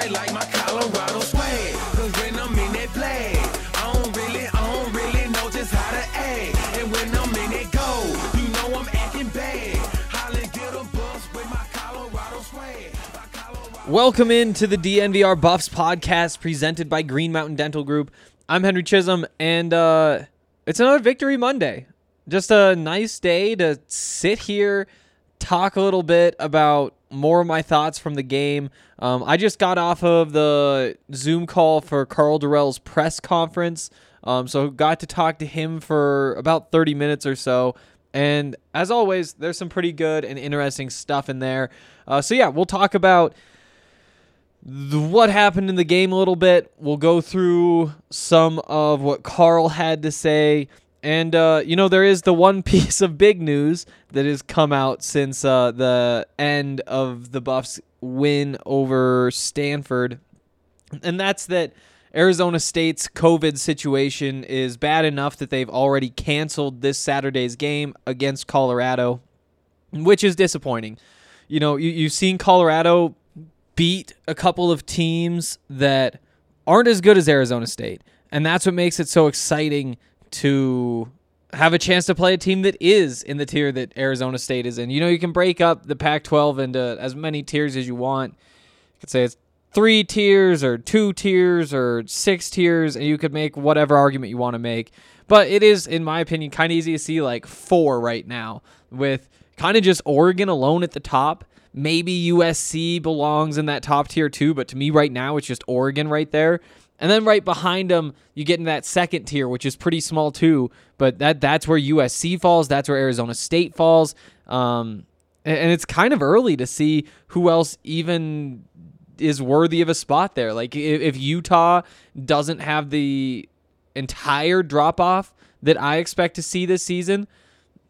They like my Colorado swag. Cause when I'm in that flag, I don't really, I don't really know just how to act. And when I'm in that go, you know I'm acting bad. Holly get a bus with my Colorado swag. Welcome into the DNVR Buffs podcast presented by Green Mountain Dental Group. I'm Henry Chisholm, and uh, it's another Victory Monday. Just a nice day to sit here, talk a little bit about more of my thoughts from the game. Um, I just got off of the Zoom call for Karl Dorrell's press conference, um, so got to talk to him for about 30 minutes or so. And as always, there's some pretty good and interesting stuff in there. Uh, so yeah, we'll talk about the, what happened in the game a little bit. We'll go through some of what Karl had to say. And, uh, you know, there is the one piece of big news that has come out since uh, the end of the Buffs' win over Stanford. And that's that Arizona State's COVID situation is bad enough that they've already canceled this Saturday's game against Colorado, which is disappointing. You know, you, you've seen Colorado beat a couple of teams that aren't as good as Arizona State. And that's what makes it so exciting to have a chance to play a team that is in the tier that Arizona State is in. You know, you can break up the Pac 12 into as many tiers as you want. You could say it's three tiers or two tiers or six tiers, and you could make whatever argument you want to make. But it is, in my opinion, kind of easy to see like four right now with kind of just Oregon alone at the top. Maybe USC belongs in that top tier too, but to me right now it's just Oregon right there. And then right behind them, you get in that second tier, which is pretty small too. But that that's where USC falls. That's where Arizona State falls. Um, and, and it's kind of early to see who else even is worthy of a spot there. Like if, if Utah doesn't have the entire drop off that I expect to see this season,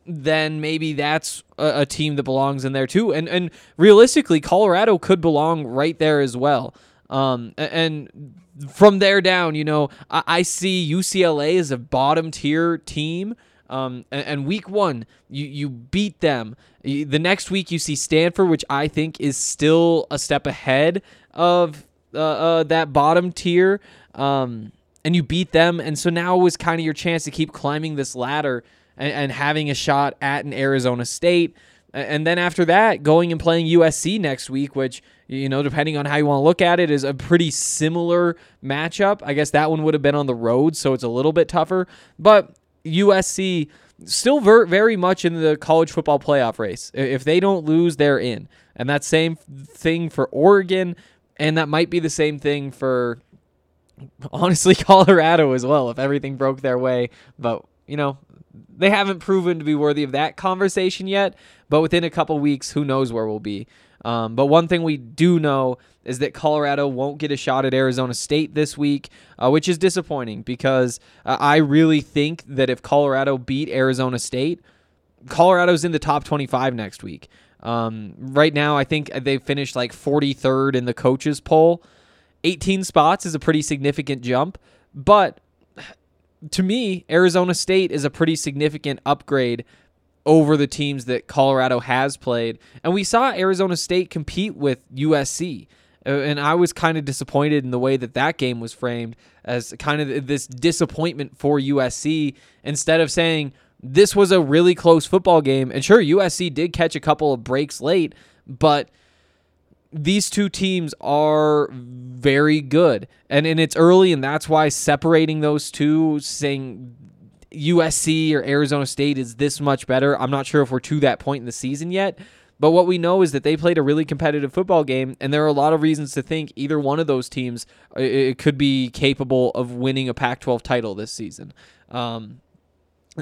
then maybe that's a, a, team that belongs in there too. And and realistically, Colorado could belong right there as well. Um, and from there down, you know, I, I see UCLA as a bottom tier team. Um, and, and, week one, you you beat them. The next week, you see Stanford, which I think is still a step ahead of uh, uh, that bottom tier. Um, and you beat them, and so now was kind of your chance to keep climbing this ladder and, and having a shot at an Arizona State. And then after that, going and playing USC next week, which, you know, depending on how you want to look at it, is a pretty similar matchup. I guess that one would have been on the road, so it's a little bit tougher. But USC still ver- very much in the college football playoff race. If they don't lose, they're in. And that same thing for Oregon, and that might be the same thing for honestly Colorado as well if everything broke their way. But, you know, they haven't proven to be worthy of that conversation yet, but within a couple weeks, who knows where we'll be. Um, but one thing we do know is that Colorado won't get a shot at Arizona State this week, uh, which is disappointing because uh, I really think that if Colorado beat Arizona State, Colorado's in the top 25 next week. Um, right now, I think they finished like 43rd in the coaches poll. 18 spots is a pretty significant jump, but to me, Arizona State is a pretty significant upgrade over the teams that Colorado has played. And we saw Arizona State compete with USC. Uh, And I was kind of disappointed in the way that that game was framed as kind of this disappointment for USC instead of saying this was a really close football game. And sure, USC did catch a couple of breaks late, but these two teams are very good. And and it's early and that's why separating those two saying USC or Arizona State is this much better. I'm not sure if we're to that point in the season yet, but what we know is that they played a really competitive football game and there are a lot of reasons to think either one of those teams uh, it could be capable of winning a Pac-12 title this season. Um,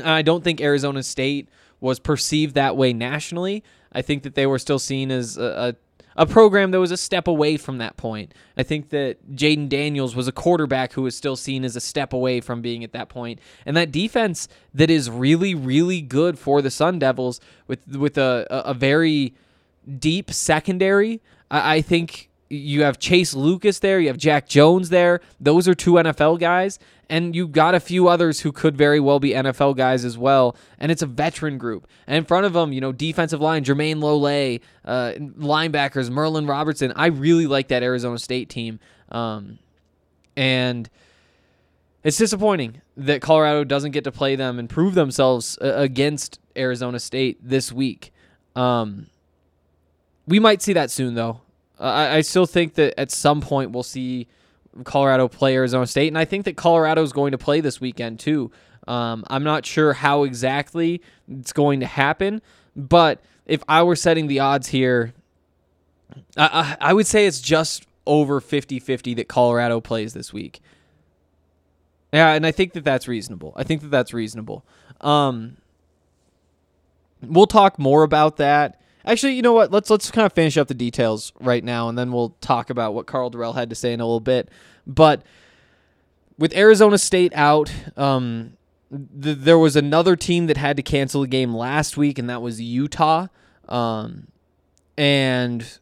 I don't think Arizona State was perceived that way nationally. I think that they were still seen as a, a a program that was a step away from that point. I think that Jayden Daniels was a quarterback who was still seen as a step away from being at that point. And that defense that is really, really good for the Sun Devils with with a, a, very deep secondary. I, I think you have Chase Lucas there, you have Jack Jones there. Those are two NFL guys, and you got a few others who could very well be NFL guys as well. And it's a veteran group. And in front of them, you know, defensive line, Jermayne Lole, uh, linebackers, Merlin Robertson. I really like that Arizona State team. Um, and it's disappointing that Colorado doesn't get to play them and prove themselves uh, against Arizona State this week. Um, we might see that soon, though. I, I still think that at some point we'll see Colorado play Arizona State, and I think that Colorado is going to play this weekend too. Um, I'm not sure how exactly it's going to happen, but if I were setting the odds here, I, I, I would say it's just over 50 50 that Colorado plays this week. Yeah, and I think that that's reasonable. I think that that's reasonable. Um, we'll talk more about that. Actually, you know what? Let's let's kind of finish up the details right now, and then we'll talk about what Karl Dorrell had to say in a little bit. But with Arizona State out, um, th- there was another team that had to cancel a game last week, and that was Utah. Um, and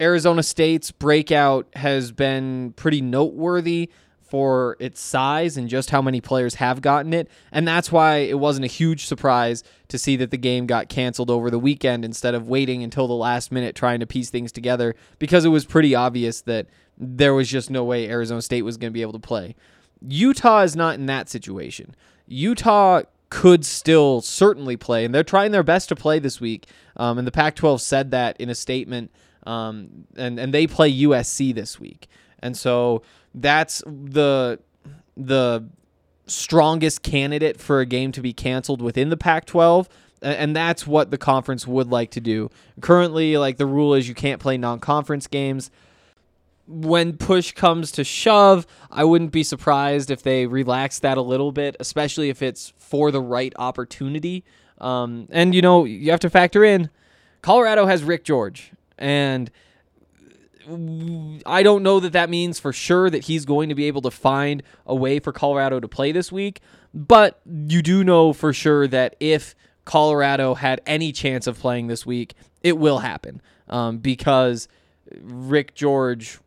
Arizona State's breakout has been pretty noteworthy for its size and just how many players have gotten it. And that's why it wasn't a huge surprise to see that the game got canceled over the weekend instead of waiting until the last minute trying to piece things together because it was pretty obvious that there was just no way Arizona State was going to be able to play. Utah is not in that situation. Utah could still certainly play, and they're trying their best to play this week. Um, and the Pac 12 said that in a statement. Um, and, and they play USC this week. And so that's the the strongest candidate for a game to be canceled within the Pac-12 and that's what the conference would like to do. Currently like the rule is you can't play non-conference games. When push comes to shove, I wouldn't be surprised if they relax that a little bit, especially if it's for the right opportunity. Um, and you know, you have to factor in Colorado has Rick George and I don't know that that means for sure that he's going to be able to find a way for Colorado to play this week, but you do know for sure that if Colorado had any chance of playing this week, it will happen um, because Rick George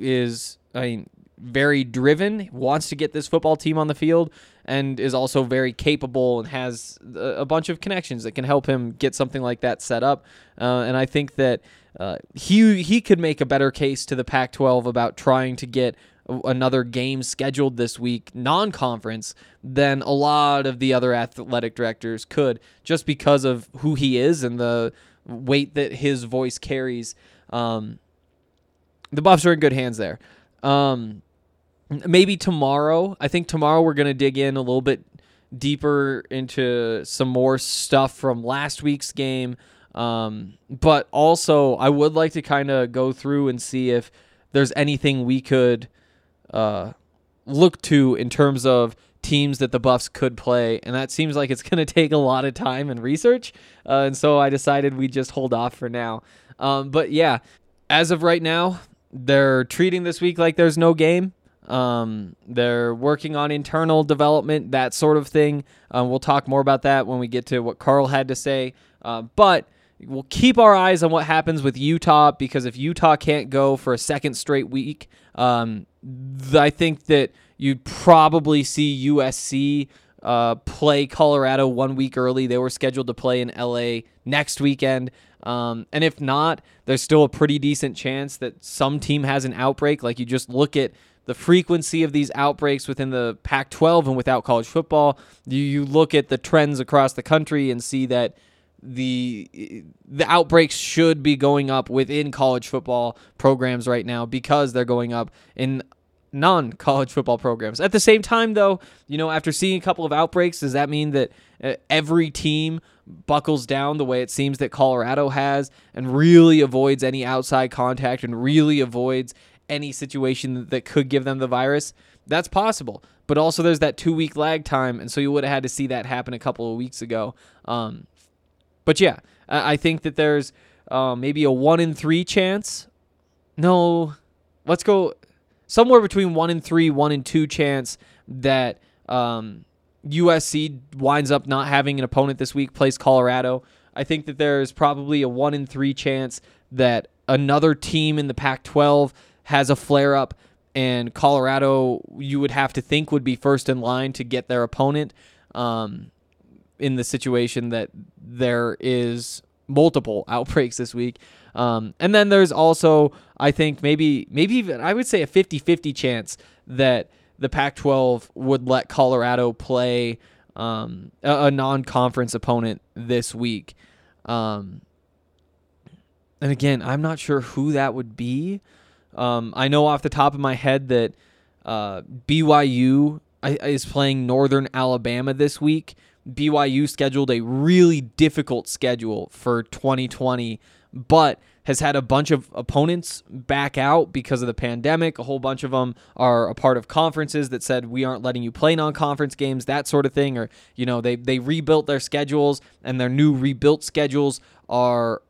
is, I mean, very driven, wants to get this football team on the field, and is also very capable and has a bunch of connections that can help him get something like that set up. Uh, and I think that uh, he he could make a better case to the Pac-12 about trying to get another game scheduled this week non-conference than a lot of the other athletic directors could just because of who he is and the weight that his voice carries um, the buffs are in good hands there um, maybe tomorrow i think tomorrow we're going to dig in a little bit deeper into some more stuff from last week's game um, but also, I would like to kind of go through and see if there's anything we could uh, look to in terms of teams that the Buffs could play. And that seems like it's going to take a lot of time and research. Uh, and so I decided we just hold off for now. Um, but yeah, as of right now, they're treating this week like there's no game. Um, they're working on internal development, that sort of thing. Um, we'll talk more about that when we get to what Karl had to say. Uh, but We'll keep our eyes on what happens with Utah because if Utah can't go for a second straight week, um, th- I think that you'd probably see USC uh, play Colorado one week early. They were scheduled to play in LA next weekend. Um, and if not, there's still a pretty decent chance that some team has an outbreak. Like you just look at the frequency of these outbreaks within the Pac 12 and without college football. You, you look at the trends across the country and see that the the outbreaks should be going up within college football programs right now because they're going up in non college football programs. At the same time, though, you know, after seeing a couple of outbreaks, does that mean that uh, every team buckles down the way it seems that Colorado has and really avoids any outside contact and really avoids any situation that could give them the virus? That's possible. But also, there's that two week lag time. And so you would have had to see that happen a couple of weeks ago. Um, but yeah, I think that there's uh, maybe a one in three chance. No, let's go somewhere between one in three, one in two chance that um, USC winds up not having an opponent this week, plays Colorado. I think that there's probably a one in three chance that another team in the Pac 12 has a flare up, and Colorado, you would have to think, would be first in line to get their opponent um, in the situation that there is multiple outbreaks this week. Um, and then there's also, I think, maybe, maybe even, I would say a 50 50 chance that the Pac 12 would let Colorado play um, a, a non conference opponent this week. Um, and again, I'm not sure who that would be. Um, I know off the top of my head that uh, BYU is playing Northern Alabama this week. BYU scheduled a really difficult schedule for 2020, but has had a bunch of opponents back out because of the pandemic. A whole bunch of them are a part of conferences that said we aren't letting you play non-conference games, that sort of thing. Or you know they they rebuilt their schedules and their new rebuilt schedules are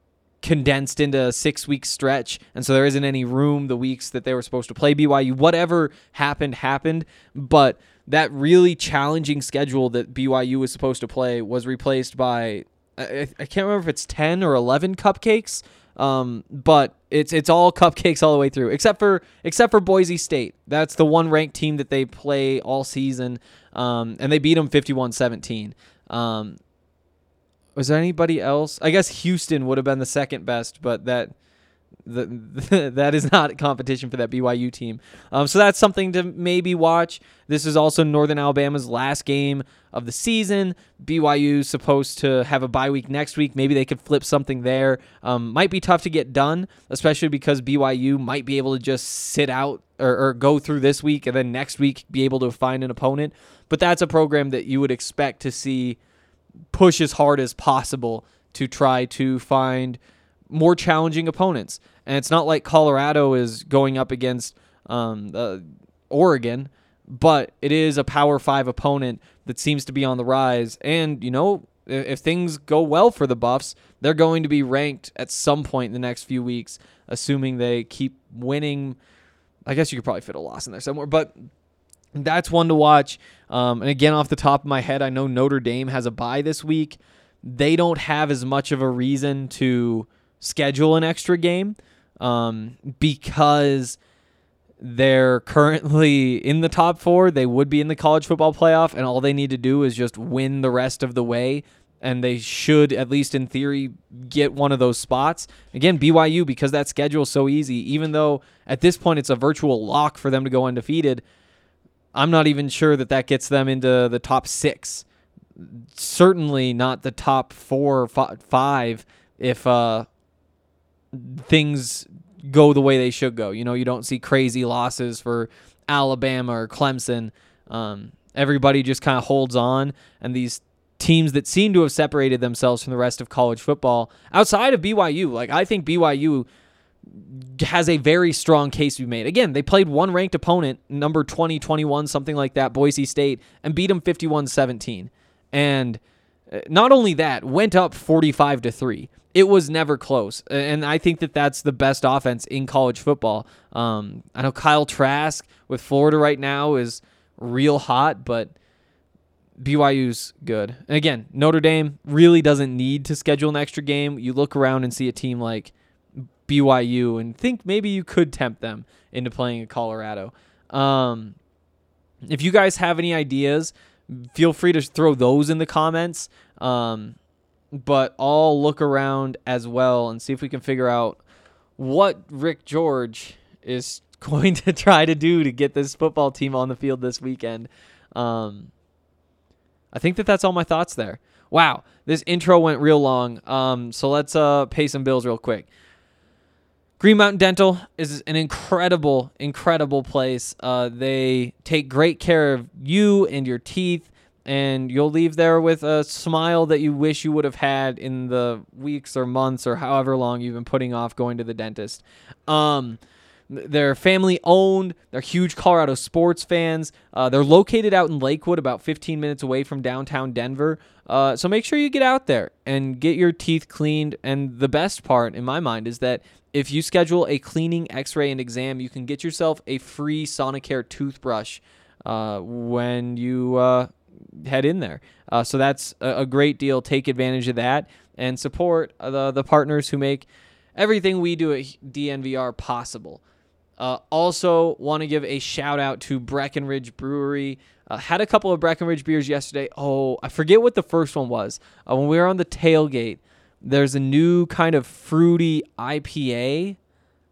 condensed into a six week stretch. And so there isn't any room the weeks that they were supposed to play BYU. Whatever happened, happened. But that really challenging schedule that BYU was supposed to play was replaced by, I, I can't remember if it's 10 or 11 cupcakes. Um, but it's it's all cupcakes all the way through, except for except for Boise State. That's the one ranked team that they play all season, um, and they beat them 51-17. Um, was there anybody else? I guess Houston would have been the second best, but that the, that is not competition for that BYU team. Um, so that's something to maybe watch. This is also Northern Alabama's last game of the season. BYU supposed to have a bye week next week. Maybe they could flip something there. Um, might be tough to get done, especially because BYU might be able to just sit out or, or go through this week and then next week be able to find an opponent. But that's a program that you would expect to see push as hard as possible to try to find more challenging opponents. And it's not like Colorado is going up against um, uh, Oregon, but it is a Power Five opponent that seems to be on the rise. And, you know, if, if things go well for the Buffs, they're going to be ranked at some point in the next few weeks, assuming they keep winning. I guess you could probably fit a loss in there somewhere, but that's one to watch. Um, and again, off the top of my head, I know Notre Dame has a bye this week. They don't have as much of a reason to schedule an extra game um, because they're currently in the top four. They would be in the college football playoff, and all they need to do is just win the rest of the way. And they should, at least in theory, get one of those spots. Again, BYU, because that schedule is so easy, even though at this point it's a virtual lock for them to go undefeated, I'm not even sure that that gets them into the top six. Certainly not the top four or five if uh, things go the way they should go. You know, you don't see crazy losses for Alabama or Clemson. Um, everybody just kind of holds on, and these teams that seem to have separated themselves from the rest of college football outside of BYU, like I think BYU has a very strong case be made. Again, they played one ranked opponent, number 20, 21, something like that, Boise State, and beat them 51 17. And uh, not only that, went up 45 to 3. It was never close. And I think that that's the best offense in college football. Um, I know Kyle Trask with Florida right now is real hot, but BYU's good. And again, Notre Dame really doesn't need to schedule an extra game. You look around and see a team like BYU and think maybe you could tempt them into playing at Colorado. Um, if you guys have any ideas feel free to throw those in the comments. Um, but I'll look around as well and see if we can figure out what Rick George is going to try to do to get this football team on the field this weekend. Um, I think that that's all my thoughts there. Wow, this intro went real long. Um, so let's uh, pay some bills real quick. Green Mountain Dental is an incredible, incredible place. Uh, they take great care of you and your teeth, and you'll leave there with a smile that you wish you would have had in the weeks or months or however long you've been putting off going to the dentist. Um, they're family owned. They're huge Colorado sports fans. Uh, they're located out in Lakewood, about 15 minutes away from downtown Denver. Uh, so make sure you get out there and get your teeth cleaned. And the best part, in my mind, is that if you schedule a cleaning, x ray, and exam, you can get yourself a free Sonicare toothbrush uh, when you uh, head in there. Uh, so that's a, a great deal. Take advantage of that and support the, the partners who make everything we do at DNVR possible. Uh, also, want to give a shout out to Breckenridge Brewery. Uh, had a couple of Breckenridge beers yesterday. Oh, I forget what the first one was. Uh, when we were on the tailgate, there's a new kind of fruity IPA,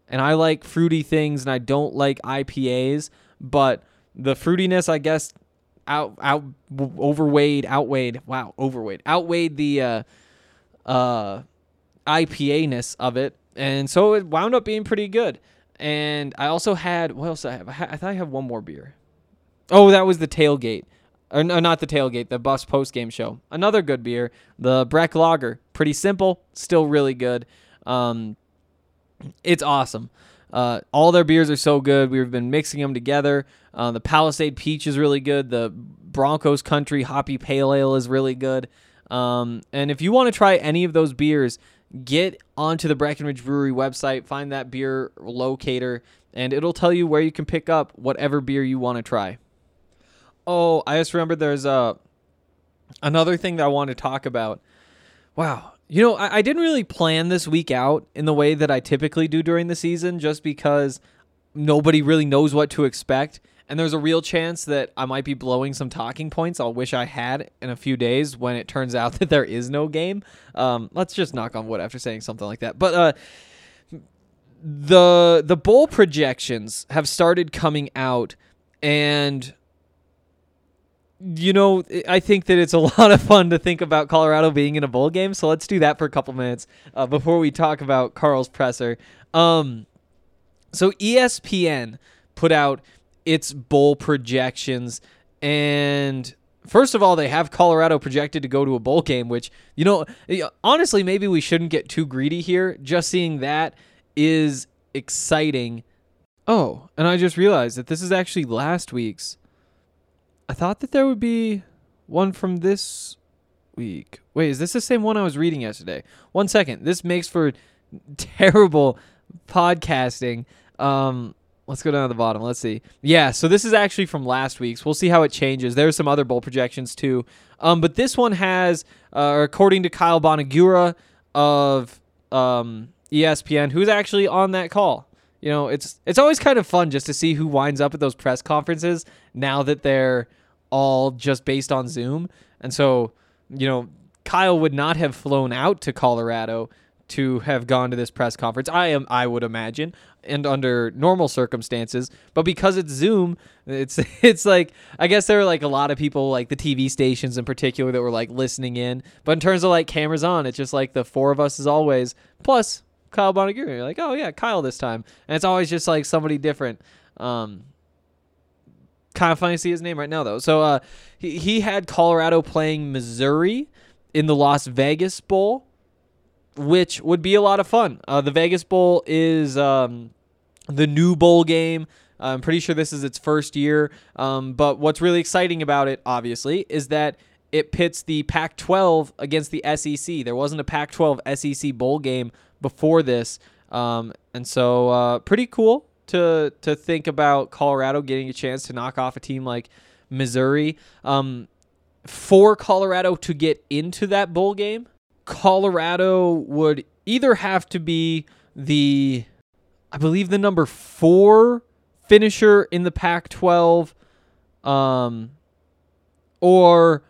and I like fruity things, and I don't like IPAs. But the fruitiness, I guess, out out overweighed, outweighed. Wow, overweight, outweighed the uh, uh, IPA ness of it, and so it wound up being pretty good. And I also had what else I have? I, ha- I thought I have one more beer. Oh, that was the tailgate. Or no, not the tailgate, the bus post game show. Another good beer, the Breck Lager. Pretty simple, still really good. Um, it's awesome. Uh, all their beers are so good. We've been mixing them together. Uh, the Palisade Peach is really good. The Broncos Country Hoppy Pale Ale is really good. Um, and if you want to try any of those beers, get onto the Breckenridge Brewery website, find that beer locator, and it'll tell you where you can pick up whatever beer you want to try. Oh, I just remembered there's a another thing that I want to talk about. Wow. You know, I, I didn't really plan this week out in the way that I typically do during the season just because nobody really knows what to expect. And there's a real chance that I might be blowing some talking points I'll wish I had in a few days when it turns out that there is no game. Um, let's just knock on wood after saying something like that. But uh, the the bowl projections have started coming out, and you know, I think that it's a lot of fun to think about Colorado being in a bowl game. So let's do that for a couple minutes uh, before we talk about Karl's presser. Um, so ESPN put out its bowl projections, and first of all, they have Colorado projected to go to a bowl game, which you know, honestly, maybe we shouldn't get too greedy here. Just seeing that is exciting. Oh, and I just realized that this is actually last week's. I thought that there would be one from this week. Wait, is this the same one I was reading yesterday? One second. This makes for terrible podcasting. Um, let's go down to the bottom. Let's see. Yeah, so this is actually from last week's. We'll see how it changes. There's some other bowl projections too. Um, but this one has, uh, according to Kyle Bonagura of um, ESPN, who's actually on that call. You know, it's it's always kind of fun just to see who winds up at those press conferences now that they're all just based on Zoom. And so, you know, Kyle would not have flown out to Colorado to have gone to this press conference. I am I would imagine and under normal circumstances, but because it's Zoom, it's it's like I guess there were like a lot of people like the TV stations in particular that were like listening in. But in terms of like cameras on, it's just like the four of us as always. Plus Kyle Bonagura. You're like, oh yeah, Kyle this time, and it's always just like somebody different. Um, kind of funny to see his name right now though. So uh, he he had Colorado playing Missouri in the Las Vegas Bowl, which would be a lot of fun. Uh, the Vegas Bowl is um, the new bowl game. I'm pretty sure this is its first year. Um, but what's really exciting about it, obviously, is that it pits the Pac 12 against the SEC. There wasn't a Pac 12 SEC bowl game before this. Um, and so, uh, pretty cool to to think about Colorado getting a chance to knock off a team like Missouri. Um, for Colorado to get into that bowl game, Colorado would either have to be the, I believe, the number four finisher in the Pac 12, um, or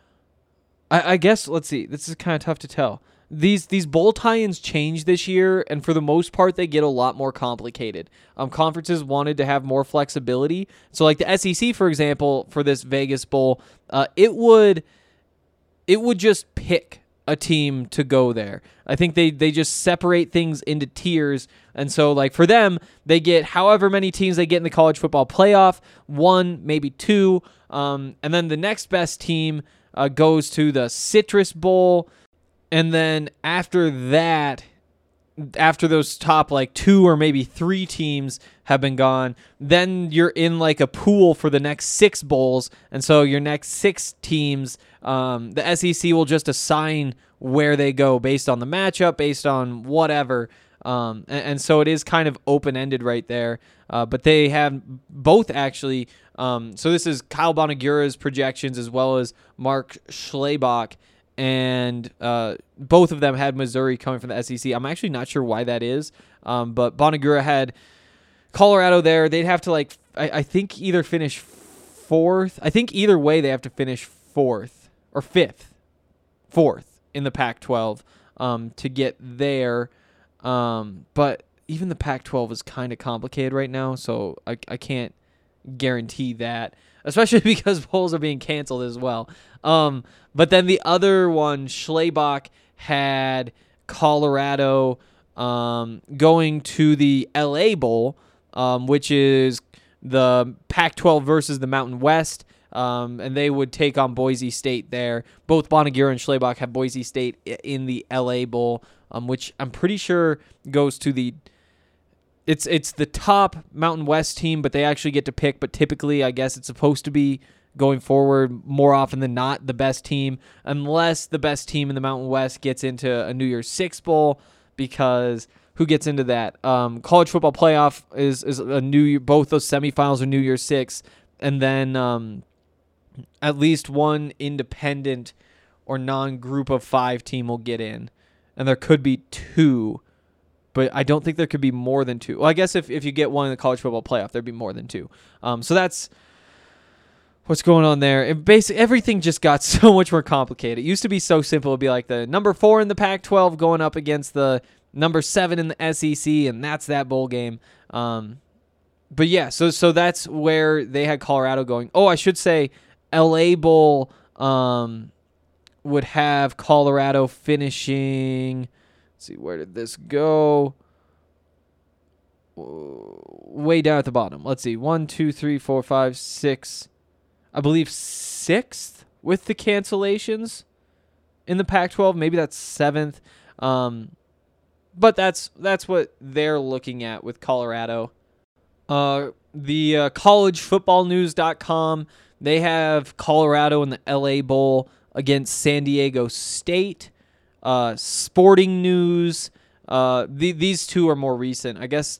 I, I guess let's see. This is kind of tough to tell. These these bowl tie-ins change this year, and for the most part, they get a lot more complicated. Um, conferences wanted to have more flexibility, so like the SEC, for example, for this Vegas Bowl, uh, it would it would just pick a team to go there. I think they they just separate things into tiers, and so like for them, they get however many teams they get in the college football playoff, one maybe two, um, and then the next best team uh, goes to the Citrus Bowl, and then after that, after those top like two or maybe three teams have been gone, then you're in like a pool for the next six bowls, and so your next six teams, um, the SEC will just assign where they go based on the matchup, based on whatever. Um, and, and so it is kind of open ended right there. Uh, but they have both actually. Um, so this is Kyle Bonagura's projections as well as Mark Schlabach and uh, both of them had Missouri coming from the SEC. I'm actually not sure why that is, um, but Bonagura had Colorado there. They'd have to like, I, I think either finish fourth. I think either way they have to finish fourth or fifth, fourth in the Pac-12 um, to get there. Um, but even the Pac-12 is kind of complicated right now, so I, I can't guarantee that, especially because bowls are being canceled as well. Um, but then the other one, Schlabach had Colorado um, going to the LA Bowl, um, which is the Pac 12 versus the Mountain West. Um, and they would take on Boise State there. Both Bonagura and Schlabach have Boise State in the LA Bowl, um, which I'm pretty sure goes to the it's it's the top Mountain West team, but they actually get to pick. But typically, I guess it's supposed to be going forward more often than not the best team, unless the best team in the Mountain West gets into a New Year's Six bowl. Because who gets into that? Um, college football playoff is is a New Year. Both those semifinals are New Year's Six, and then um, at least one independent or non-group of five team will get in, and there could be two but I don't think there could be more than two. Well, I guess if, if you get one in the college football playoff, there'd be more than two. Um, so that's what's going on there. It basically everything just got so much more complicated. It used to be so simple. It'd be like the number four in the Pac-12 going up against the number seven in the SEC, and that's that bowl game. Um, but yeah, so so that's where they had Colorado going. Oh, I should say, LA Bowl um, would have Colorado finishing. Let's see, where did this go? Way down at the bottom. Let's see. One, two, three, four, five, six. I believe sixth with the cancellations in the Pac-12. Maybe that's seventh. Um, but that's that's what they're looking at with Colorado. Uh, the uh, collegefootballnews.com they have Colorado in the LA Bowl against San Diego State. Uh, sporting news. Uh, the, these two are more recent. I guess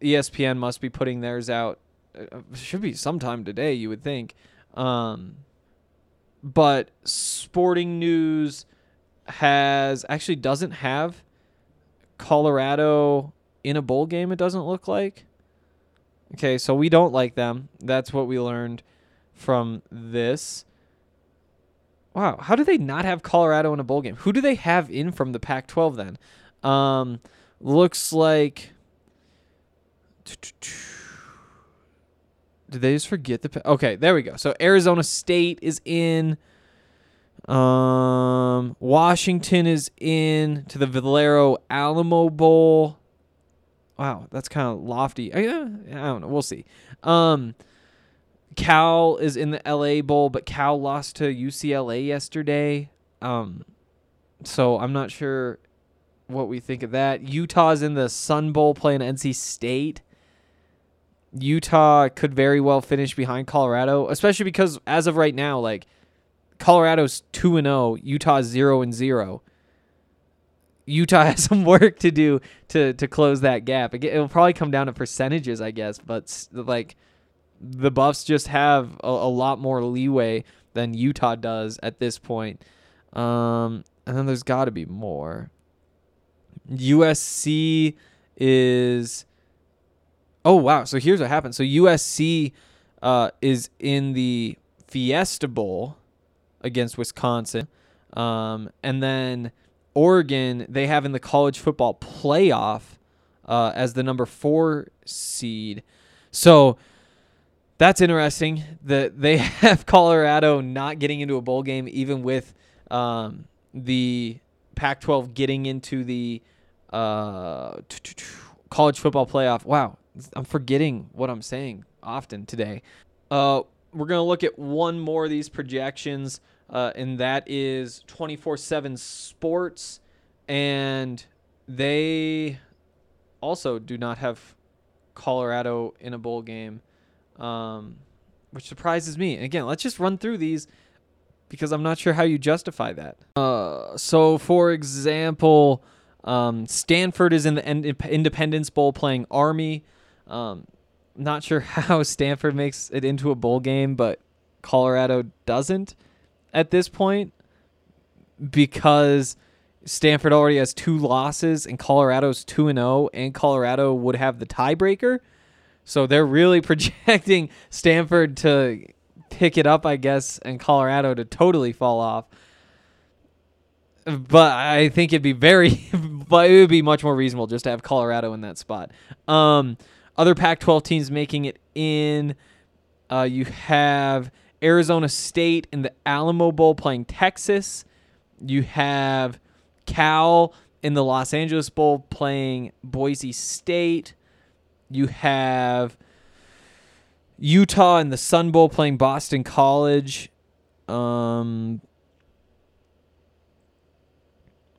ESPN must be putting theirs out. Uh, should be sometime today, you would think. Um, but sporting news has actually doesn't have Colorado in a bowl game. It doesn't look like. Okay, so we don't like them. That's what we learned from this. Wow, how do they not have Colorado in a bowl game? Who do they have in from the Pac-12 then? Um, looks like. Did they just forget the? Okay, there we go. So Arizona State is in. Um, Washington is in to the Valero Alamo Bowl. Wow, that's kind of lofty. I, I don't know. We'll see. Um, Cal is in the LA Bowl, but Cal lost to UCLA yesterday. Um, so I'm not sure what we think of that. Utah's in the Sun Bowl playing NC State. Utah could very well finish behind Colorado, especially because as of right now, like Colorado's two and zero, Utah's zero and zero. Utah has some work to do to to close that gap. It, it'll probably come down to percentages, I guess, but like the Buffs just have a, a lot more leeway than Utah does at this point. Um, and then there's got to be more. USC is. Oh wow! So here's what happened. So USC uh, is in the Fiesta Bowl. against Wisconsin. Um, and then Oregon, they have in the college football playoff uh, as the number four seed. So that's interesting that they have Colorado not getting into a bowl game, even with um, the Pac 12 getting into the uh, college football playoff. Wow, I'm forgetting what I'm saying often today. Uh, we're going to look at one more of these projections, uh, and that is 24 7 Sports. And they also do not have Colorado in a bowl game, um, which surprises me. And again, let's just run through these because I'm not sure how you justify that. Uh, so, for example, um, Stanford is in the Independence Bowl playing Army. Um, not sure how Stanford makes it into a bowl game, but Colorado doesn't at this point because Stanford already has two losses and Colorado's 2 and 0 and Colorado would have the tiebreaker. So they're really projecting Stanford to pick it up, I guess, and Colorado to totally fall off. But I think it'd be very, but it would be much more reasonable just to have Colorado in that spot. Um, other Pac-12 teams making it in. Uh, you have Arizona State in the Alamo Bowl playing Texas. You have Cal in the Los Angeles Bowl playing Boise State. You have Utah in the Sun Bowl playing Boston College. Um,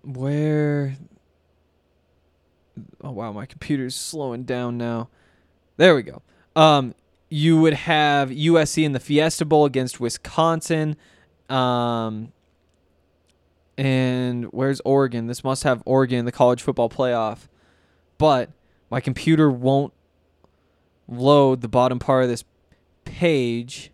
where? Oh wow, my computer's slowing down now. There we go. Um, you would have USC in the Fiesta Bowl against Wisconsin. Um, and where's Oregon? This must have Oregon in the college football playoff. But my computer won't load the bottom part of this page.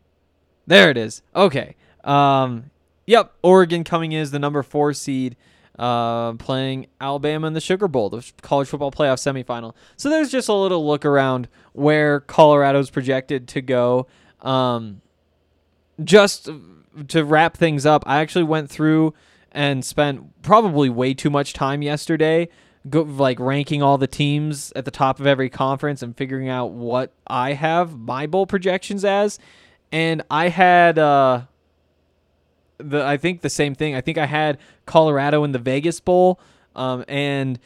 There it is. Okay. Um, yep, Oregon coming in as the number four seed, uh, playing Alabama in the Sugar Bowl, the college football playoff semifinal. So there's just a little look around where Colorado's projected to go. Um, just to wrap things up, I actually went through and spent probably way too much time yesterday go like ranking all the teams at the top of every conference and figuring out what I have my bowl projections as and I had uh the I think the same thing. I think I had Colorado in the Vegas Bowl um and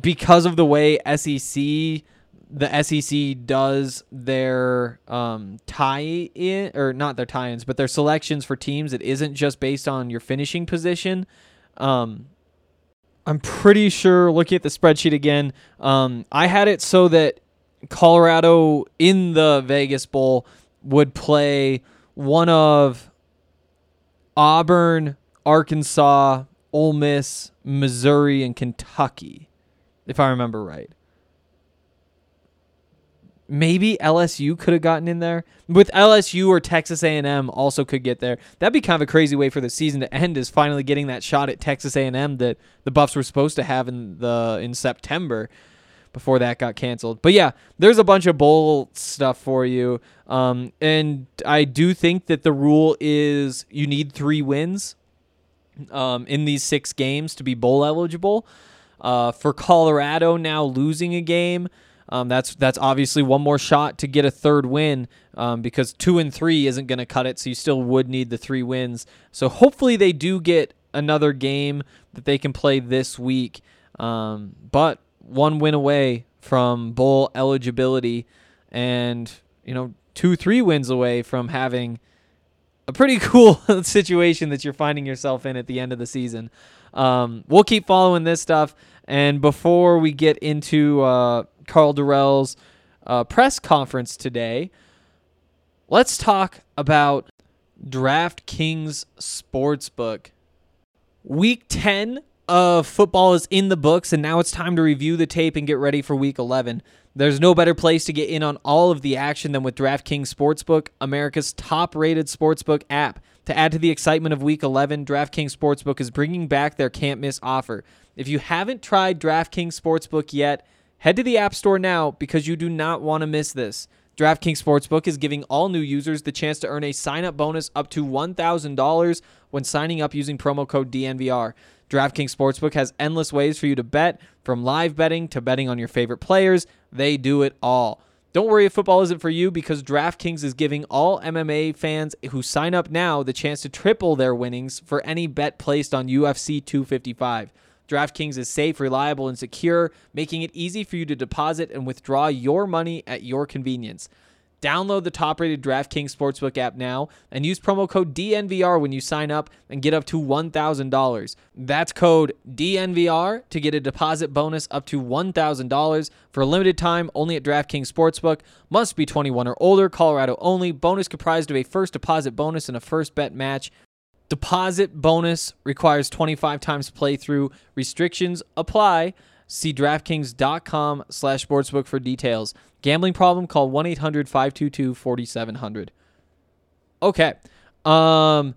because of the way SEC the SEC does their um, tie in or not their tie-ins, but their selections for teams. It isn't just based on your finishing position. Um, I'm pretty sure. Looking at the spreadsheet again, um, I had it so that Colorado in the Vegas Bowl would play one of Auburn, Arkansas, Ole Miss, Missouri, and Kentucky, if I remember right maybe LSU could have gotten in there. With LSU or Texas A&M also could get there. That'd be kind of a crazy way for the season to end is finally getting that shot at Texas A&M that the Buffs were supposed to have in the in September before that got canceled. But yeah, there's a bunch of bowl stuff for you. Um, and I do think that the rule is you need 3 wins um, in these 6 games to be bowl eligible. Uh, for Colorado now losing a game, um, that's that's obviously one more shot to get a third win um, because two and three isn't going to cut it. So you still would need the three wins. So hopefully they do get another game that they can play this week. Um, but one win away from bowl eligibility, and you know two three wins away from having a pretty cool situation that you're finding yourself in at the end of the season. Um, we'll keep following this stuff. And before we get into uh, Karl Dorrell's uh, press conference today, let's talk about DraftKings Sportsbook. Week 10 of football is in the books, and now it's time to review the tape and get ready for week 11. There's no better place to get in on all of the action than with DraftKings Sportsbook, America's top rated sportsbook app. To add to the excitement of week 11, DraftKings Sportsbook is bringing back their can't miss offer. If you haven't tried DraftKings Sportsbook yet, Head to the App Store now because you do not want to miss this. DraftKings Sportsbook is giving all new users the chance to earn a sign up bonus up to $1,000 when signing up using promo code DNVR. DraftKings Sportsbook has endless ways for you to bet, from live betting to betting on your favorite players. They do it all. Don't worry if football isn't for you because DraftKings is giving all MMA fans who sign up now the chance to triple their winnings for any bet placed on UFC 255. DraftKings is safe, reliable, and secure, making it easy for you to deposit and withdraw your money at your convenience. Download the top rated DraftKings Sportsbook app now and use promo code DNVR when you sign up and get up to $1,000. That's code DNVR to get a deposit bonus up to $1,000 for a limited time only at DraftKings Sportsbook. Must be 21 or older, Colorado only. Bonus comprised of a first deposit bonus and a first bet match. Deposit bonus requires 25 times playthrough. Restrictions apply. See DraftKings.com slash sportsbook for details. Gambling problem? Call 1-800-522-4700. Okay. Um,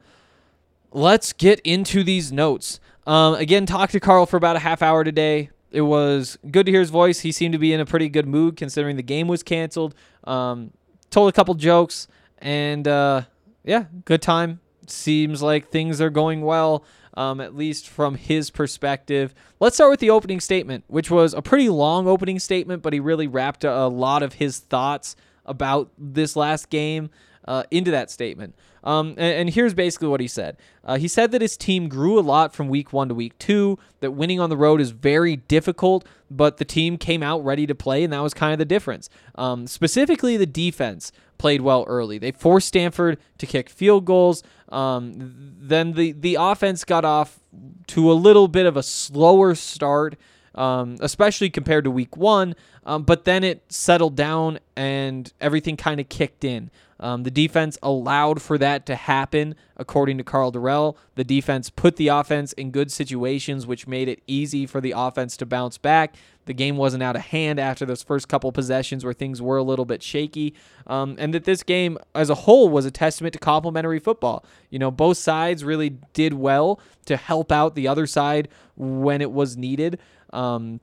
let's get into these notes. Um, again, talked to Karl for about a half hour today. It was good to hear his voice. He seemed to be in a pretty good mood considering the game was canceled. Um, told a couple jokes, and uh, yeah, good time. Seems like things are going well, um, at least from his perspective. Let's start with the opening statement, which was a pretty long opening statement, but he really wrapped a, lot of his thoughts about this last game uh, into that statement. Um, and, and, here's basically what he said. Uh, he said that his team grew a lot from week one to week two, that winning on the road is very difficult, but the team came out ready to play, and that was kind of the difference. Um, specifically, the defense played well early. They forced Stanford to kick field goals. Um, then the, the offense got off to a little bit of a slower start. Um, especially compared to week one. Um, but then it settled down and everything kind of kicked in. Um, the defense allowed for that to happen, according to Karl Dorrell. The defense put the offense in good situations, which made it easy for the offense to bounce back. The game wasn't out of hand after those first couple possessions where things were a little bit shaky. Um, and that this game as a whole was a testament to complementary football. You know, both sides really did well to help out the other side when it was needed. Um,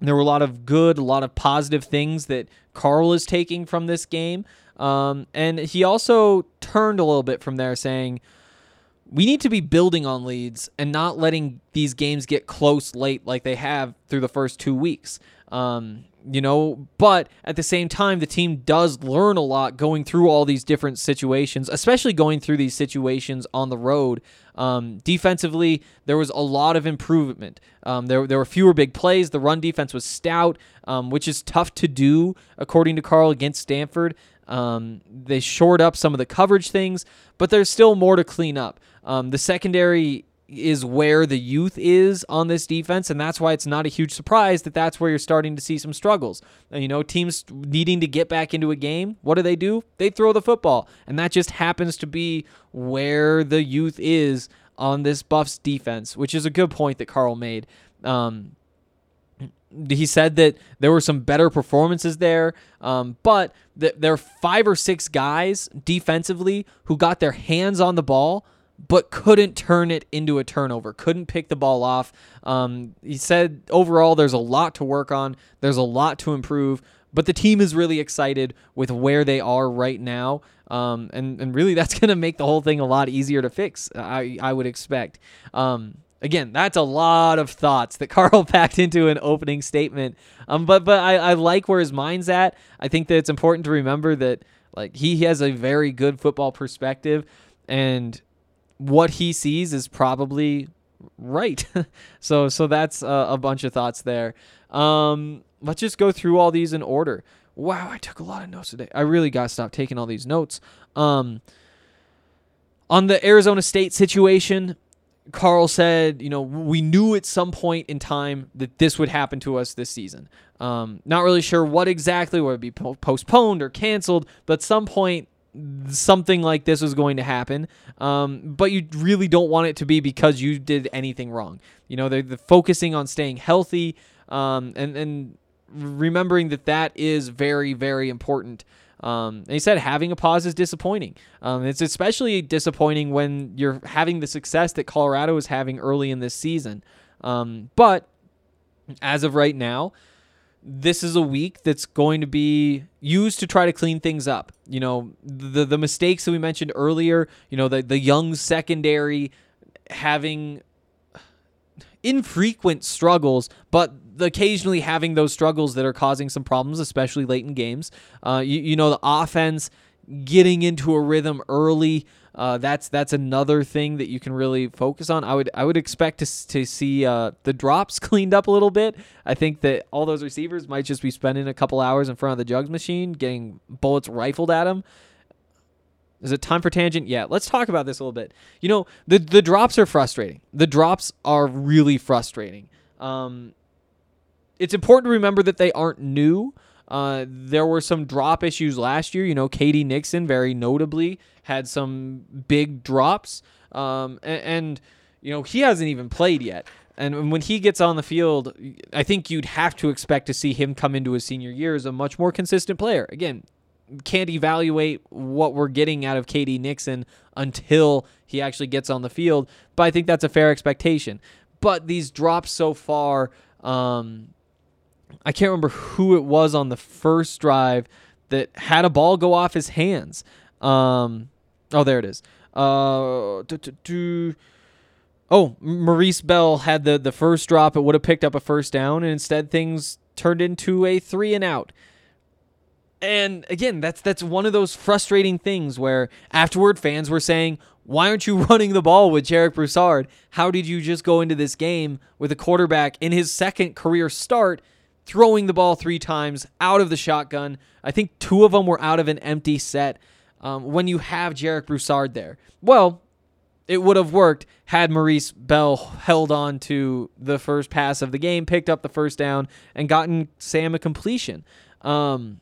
there were a lot of good, a lot of positive things that Karl is taking from this game. Um, and he also turned a little bit from there, saying, we need to be building on leads and not letting these games get close late like they have through the first two weeks. Um, you know, but at the same time, the team does learn a lot going through all these different situations, especially going through these situations on the road. Um, defensively, there was a lot of improvement. Um, there, there were fewer big plays. The run defense was stout, um, which is tough to do, according to Karl, against Stanford. Um, they shored up some of the coverage things, but there's still more to clean up. Um, the secondary is where the youth is on this defense, and that's why it's not a huge surprise that that's where you're starting to see some struggles. You know, teams needing to get back into a game, what do they do? They throw the football, and that just happens to be where the youth is on this Buffs defense, which is a good point that Karl made. Um, he said that there were some better performances there, um, but th- there are five or six guys defensively who got their hands on the ball but couldn't turn it into a turnover, couldn't pick the ball off. Um, he said overall there's a lot to work on, there's a lot to improve, but the team is really excited with where they are right now. Um, and, and really, that's going to make the whole thing a lot easier to fix, I, I would expect. Um, Again, that's a lot of thoughts that Karl packed into an opening statement. Um, but but I, I like where his mind's at. I think that it's important to remember that like he has a very good football perspective, and what he sees is probably right. so so that's a, a, bunch of thoughts there. Um, let's just go through all these in order. Wow, I took a lot of notes today. I really got to stop taking all these notes. Um, on the Arizona State situation, Karl said, you know, we knew at some point in time that this would happen to us this season. Um, not really sure what exactly, would be postponed or canceled, but some point, something like this was going to happen. Um, but you really don't want it to be because you did anything wrong. You know, they're, they're focusing on staying healthy um, and, and remembering that that is very, very important. Um, he said having a pause is disappointing. Um, it's especially disappointing when you're having the success that Colorado is having early in this season. Um, but as of right now, this is a week that's going to be used to try to clean things up. You know, the the mistakes that we mentioned earlier, you know, the the young secondary having infrequent struggles, but occasionally having those struggles that are causing some problems, especially late in games. Uh, you, you know, the offense getting into a rhythm early. Uh, that's that's another thing that you can really focus on. I would I would expect to, to see uh, the drops cleaned up a little bit. I think that all those receivers might just be spending a couple hours in front of the jugs machine, getting bullets rifled at them. Is it time for tangent? Yeah, let's talk about this a little bit. You know, the the drops are frustrating. The drops are really frustrating. Um, it's important to remember that they aren't new. Uh, there were some drop issues last year. You know, K.D. Nixon very notably had some big drops, um, and, and you know he hasn't even played yet. And when he gets on the field, I think you'd have to expect to see him come into his senior year as a much more consistent player. Again, can't evaluate what we're getting out of K.D. Nixon until he actually gets on the field. But I think that's a fair expectation. But these drops so far, um, I can't remember who it was on the first drive that had a ball go off his hands. Um, oh, there it is. Uh, do- do- do- Oh, Maurice Bell had the, the first drop. It would have picked up a first down, and instead things turned into a three and out. And again, that's that's one of those frustrating things where afterward fans were saying, "Why aren't you running the ball with Jarek Broussard? How did you just go into this game with a quarterback in his second career start throwing the ball three times out of the shotgun? I think two of them were out of an empty set. Um, when you have Jarek Broussard there, well, it would have worked had Maurice Bell held on to the first pass of the game, picked up the first down, and gotten Sam a completion. Um,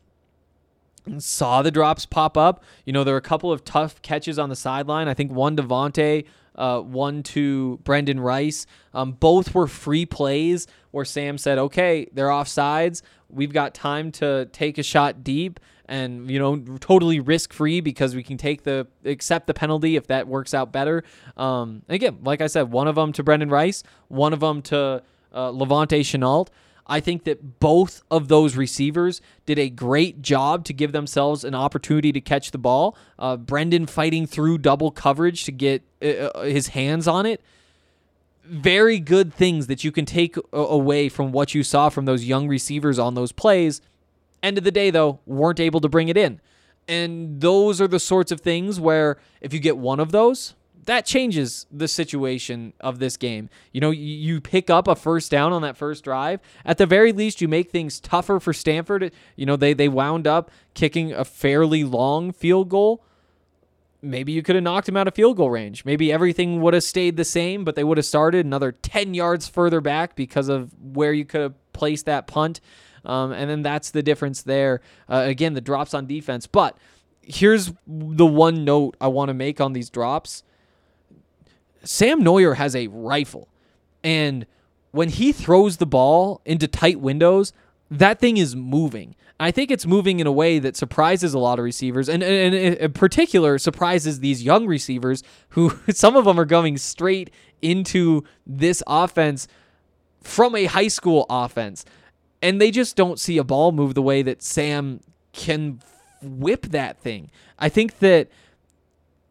saw the drops pop up. You know, there were a couple of tough catches on the sideline. I think one to Vontae, uh, one to Brendan Rice. Um, both were free plays where Sam said, okay, they're off sides. We've got time to take a shot deep and, you know, totally risk free because we can take the, accept the penalty if that works out better. Um, again, like I said, one of them to Brendan Rice, one of them to uh, La'Vontae Shenault. I think that both of those receivers did a great job to give themselves an opportunity to catch the ball. Uh, Brendan fighting through double coverage to get uh, his hands on it. Very good things that you can take away from what you saw from those young receivers on those plays. End of the day, though, weren't able to bring it in. And those are the sorts of things where if you get one of those, that changes the situation of this game. You know, you- pick up a first down on that first drive. At the very least, you make things tougher for Stanford. You know, they they wound up kicking a fairly long field goal. Maybe you could have knocked him out of field goal range. Maybe everything would have stayed the same, but they would have started another 10 yards further back because of where you could have placed that punt. Um, and then that's the difference there. Uh, again, the drops on defense. But here's the one note I want to make on these drops. Sam Noyer has a rifle. And when he throws the ball into tight windows, that thing is moving. I think it's moving in a way that surprises a lot of receivers, and, and, and in particular surprises these young receivers who some of them are going straight into this offense from a high school offense, and they just don't see a ball move the way that Sam can whip that thing. I think that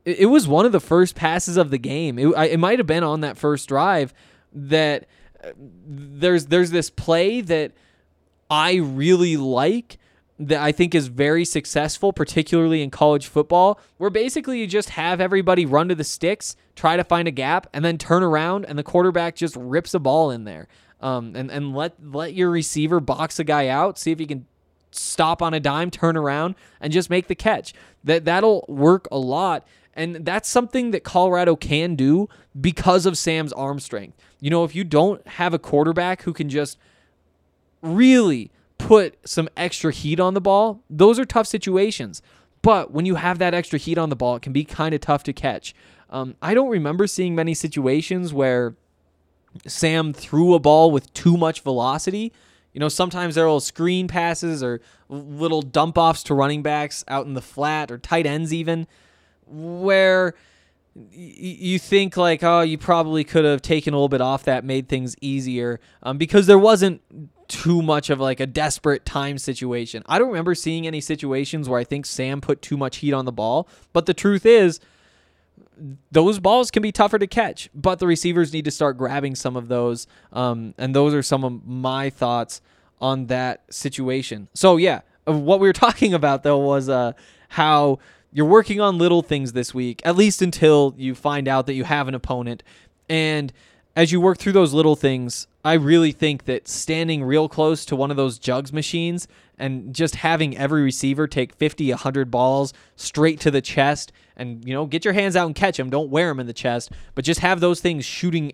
it it was one of the first passes of the game. It, it might have been on that first drive that uh, there's there's this play that I really like that I think is very successful, particularly in college football, where basically you just have everybody run to the sticks, try to find a gap, and then turn around, and the quarterback just rips a ball in there. Um, and and let let your receiver box a guy out, see if he can stop on a dime, turn around, and just make the catch. That that'll work a lot. And that's something that Colorado can do because of Sam's arm strength. You know, if you don't have a quarterback who can just really put some extra heat on the ball, those are tough situations. But when you have that extra heat on the ball, it can be kind of tough to catch. Um, I don't remember seeing many situations where Sam threw a ball with too much velocity. You know, sometimes there are screen passes or little dump offs to running backs out in the flat or tight ends, even where you think like oh you probably could have taken a little bit off that made things easier um, because there wasn't too much of like a desperate time situation. I don't remember seeing any situations where i think sam put too much heat on the ball but the truth is those balls can be tougher to catch but the receivers need to start grabbing some of those um, and those are some of my thoughts on that situation. So yeah what we were talking about though was uh, how you're working on little things this week, at least until you find out that you have an opponent. And as you work through those little things, I really think that standing real close to one of those jugs machines and just having every receiver take 50, 100 balls straight to the chest and, you know, get your hands out and catch them. Don't wear them in the chest, but just have those things shooting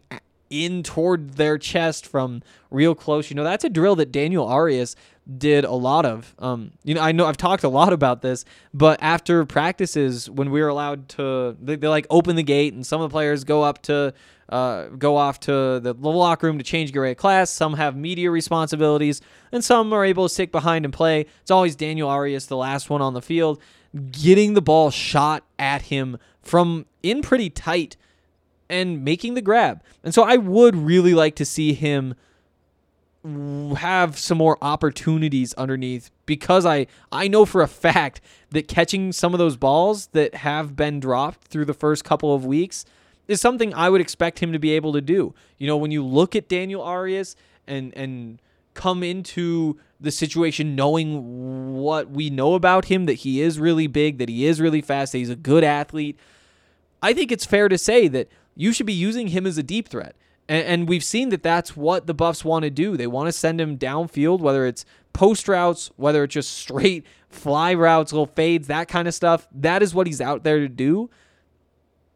in toward their chest from real close. You know, that's a drill that Daniel Arias did a lot of. Um, you know, I know I've talked a lot about this, but after practices, when we were allowed to, they, they like open the gate, and some of the players go up to, uh, go off to the locker room to change gear at class. Some have media responsibilities, and some are able to stick behind and play. It's always Daniel Arias, the last one on the field, getting the ball shot at him from in pretty tight and making the grab. And so I would really like to see him have some more opportunities underneath because I I know for a fact that catching some of those balls that have been dropped through the first couple of weeks is something I would expect him to be able to do. You know, when you look at Daniel Arias and and come into the situation knowing what we know about him that he is really big, that he is really fast, that he's a good athlete, I think it's fair to say that you should be using him as a deep threat. And, and we've seen that that's what the Buffs want to do. They want to send him downfield, whether it's post routes, whether it's just straight fly routes, little fades, that kind of stuff. That is what he's out there to do.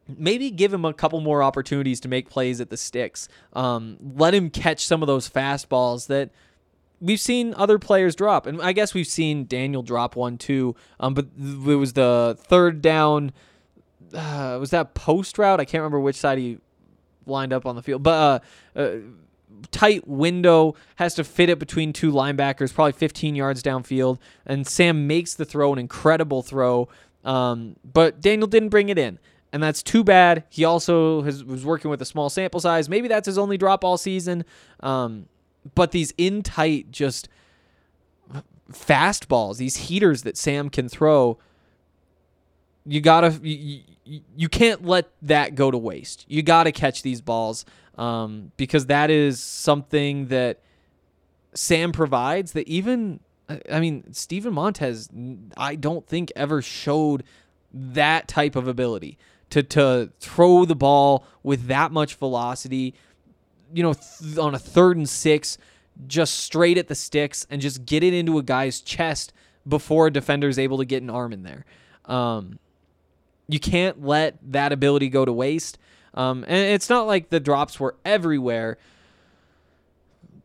Maybe give him a couple more opportunities to make plays at the sticks. Um, let him catch some of those fastballs that we've seen other players drop, and I guess we've seen Daniel drop one too. Um, but it was the third down. Uh, was that post route? I can't remember which side he lined up on the field. But uh, uh, tight window has to fit it between two linebackers, probably 15 yards downfield. And Sam makes the throw, an incredible throw. Um, but Daniel didn't bring it in. And that's too bad. He also has, was working with a small sample size. Maybe that's his only drop all season. Um, but these in tight, just fastballs, these heaters that Sam can throw, you gotta you, you can't let that go to waste. You gotta catch these balls um, because that is something that Sam provides. That even I mean Steven Montez, I don't think ever showed that type of ability to to throw the ball with that much velocity. You know, th- on a third and six, just straight at the sticks and just get it into a guy's chest before a defender is able to get an arm in there. Um, you can't let that ability go to waste. Um, and it's not like the drops were everywhere,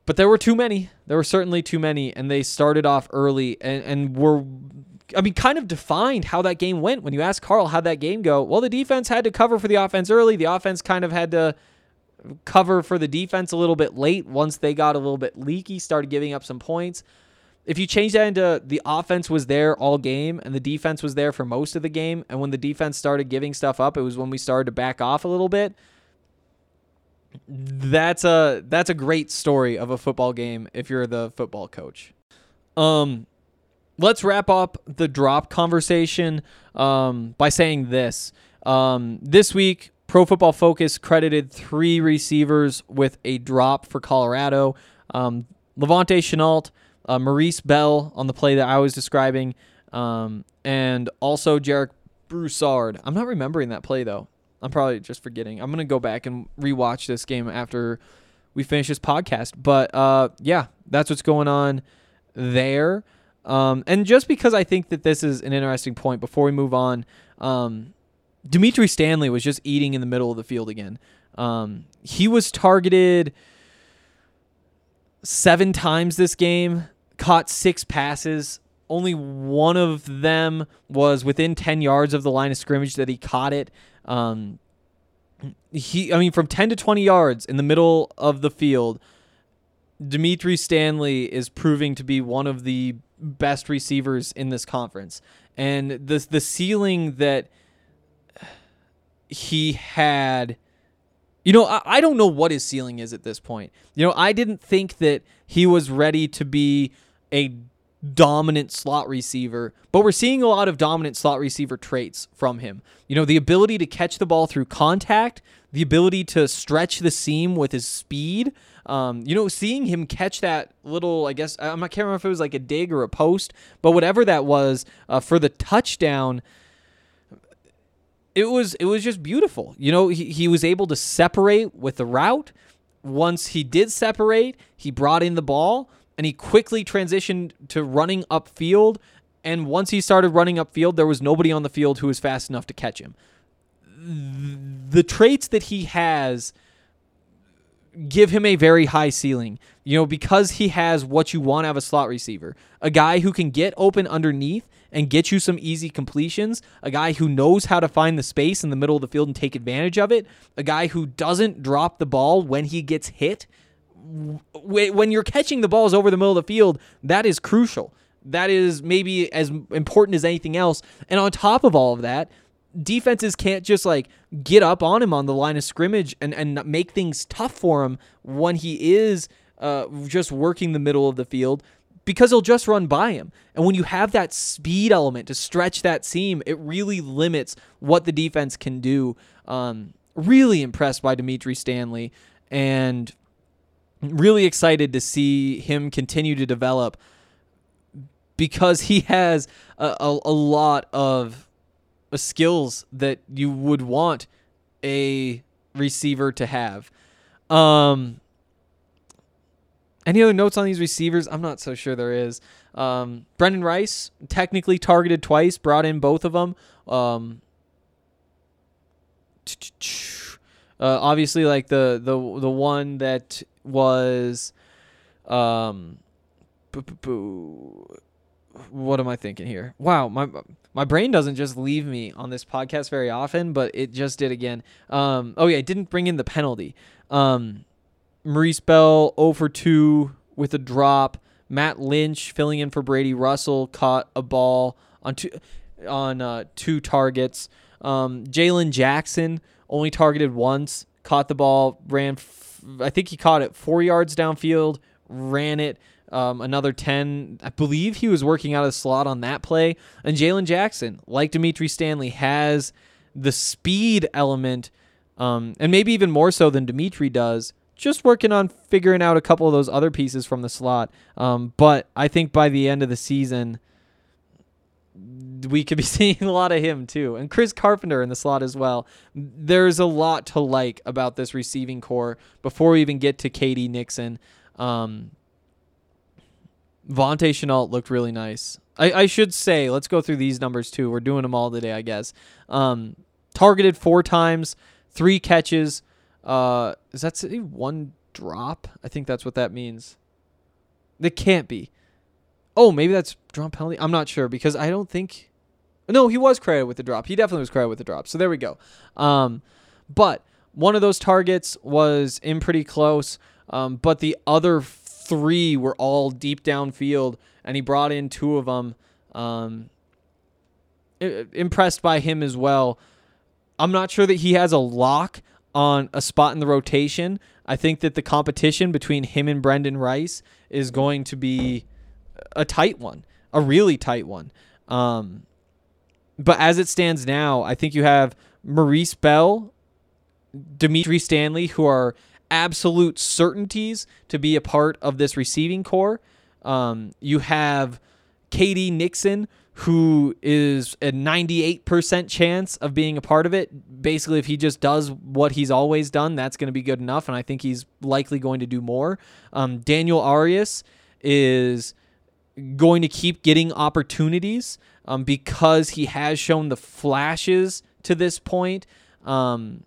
but there were too many. There were certainly too many, and they started off early and, and were, I mean, kind of defined how that game went. When you ask Karl how'd that game go, well, the defense had to cover for the offense early. The offense kind of had to cover for the defense a little bit late once they got a little bit leaky, started giving up some points if you change that into the offense was there all game and the defense was there for most of the game, and when the defense started giving stuff up, it was when we started to back off a little bit. That's a that's a great story of a football game if you're the football coach. Um, let's wrap up the drop conversation um, by saying this. Um, this week, Pro Football Focus credited three receivers with a drop for Colorado. Um, La'Vontae Shenault uh, Maurice Bell on the play that I was describing, um, and also Jarek Broussard. I'm not remembering that play though. I'm probably just forgetting. I'm gonna go back and rewatch this game after we finish this podcast. But uh, yeah, that's what's going on there. Um, and just because I think that this is an interesting point, before we move on, um, Dimitri Stanley was just eating in the middle of the field again. Um, he was targeted seven times this game caught six passes. Only one of them was within 10 yards of the line of scrimmage that he caught it. Um, he, I mean, from 10 to 20 yards in the middle of the field, Dimitri Stanley is proving to be one of the best receivers in this conference. And the the ceiling that he had you know, I, I don't know what his ceiling is at this point. You know, I didn't think that he was ready to be a dominant slot receiver, but we're seeing a lot of dominant slot receiver traits from him. You know, the ability to catch the ball through contact, the ability to stretch the seam with his speed. Um, you know, seeing him catch that little, I guess, I'm not can't remember if it was like a dig or a post, but whatever that was uh, for the touchdown it was it was just beautiful. You know, he, he was able to separate with the route. Once he did separate, he brought in the ball and he quickly transitioned to running upfield. And once he started running upfield, there was nobody on the field who was fast enough to catch him. The traits that he has give him a very high ceiling. You know, because he has what you want out of a slot receiver. A guy who can get open underneath and get you some easy completions, a guy who knows how to find the space in the middle of the field and take advantage of it, a guy who doesn't drop the ball when he gets hit. When you're catching the balls over the middle of the field, that is crucial. That is maybe as important as anything else. And on top of all of that, defenses can't just like get up on him on the line of scrimmage and, and make things tough for him when he is uh, just working the middle of the field because he'll just run by him. And when you have that speed element to stretch that seam, it really limits what the defense can do. Um, really impressed by Dimitri Stanley and really excited to see him continue to develop because he has a, a, a lot of uh, skills that you would want a receiver to have. Um, any other notes on these receivers? I'm not so sure there is. Um, Brendan Rice, technically targeted twice, brought in both of them. Um, uh, obviously, like the the the one that was, um, what am I thinking here? Wow, my my brain doesn't just leave me on this podcast very often, but it just did again. Um, oh yeah, it didn't bring in the penalty. Um, Maurice Bell 0 for 2 with a drop. Matt Lynch filling in for Brady Russell caught a ball on two on uh, two targets. Um, Jalen Jackson only targeted once, caught the ball, ran. F- I think he caught it four yards downfield, ran it um, another 10. I believe he was working out of the slot on that play. And Jalen Jackson, like Dimitri Stanley, has the speed element, um, and maybe even more so than Dimitri does, just working on figuring out a couple of those other pieces from the slot. Um, but I think by the end of the season, we could be seeing a lot of him too. And Chris Carpenter in the slot as well. There's a lot to like about this receiving core before we even get to K.D. Nixon. Um, Vontae Shenault looked really nice. I, I should say, let's go through these numbers too. We're doing them all today, I guess. Um, targeted four times, three catches, uh, is that one drop? I think that's what that means. It can't be. Oh, maybe that's drop penalty. I'm not sure because I don't think. No, he was credited with the drop. He definitely was credited with the drop. So there we go. Um, but one of those targets was in pretty close. Um, but the other three were all deep downfield, and he brought in two of them. Um, impressed by him as well. I'm not sure that he has a lock on a spot in the rotation. I think that the competition between him and Brendan Rice is going to be a tight one, a really tight one. Um, but as it stands now, I think you have Maurice Bell, Dimitri Stanley, who are absolute certainties to be a part of this receiving core. Um, you have K.D. Nixon, who is a 98% chance of being a part of it. Basically, if he just does what he's always done, that's going to be good enough. And I think he's likely going to do more. Um, Daniel Arias is going to keep getting opportunities um, because he has shown the flashes to this point. Um,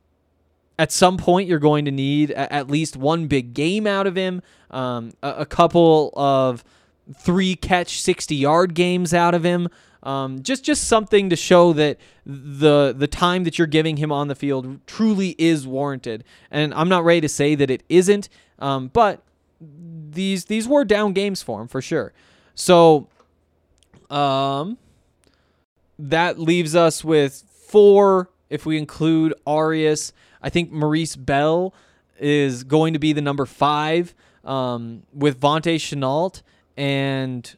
at some point, you're going to need at least one big game out of him, um, a, a couple of three catch 60 yard games out of him. Um, just just something to show that the the time that you're giving him on the field truly is warranted. And I'm not ready to say that it isn't, um, but these these were down games for him for sure. So um, that leaves us with four if we include Arias. I think Maurice Bell is going to be the number five um, with Vontae Shenault and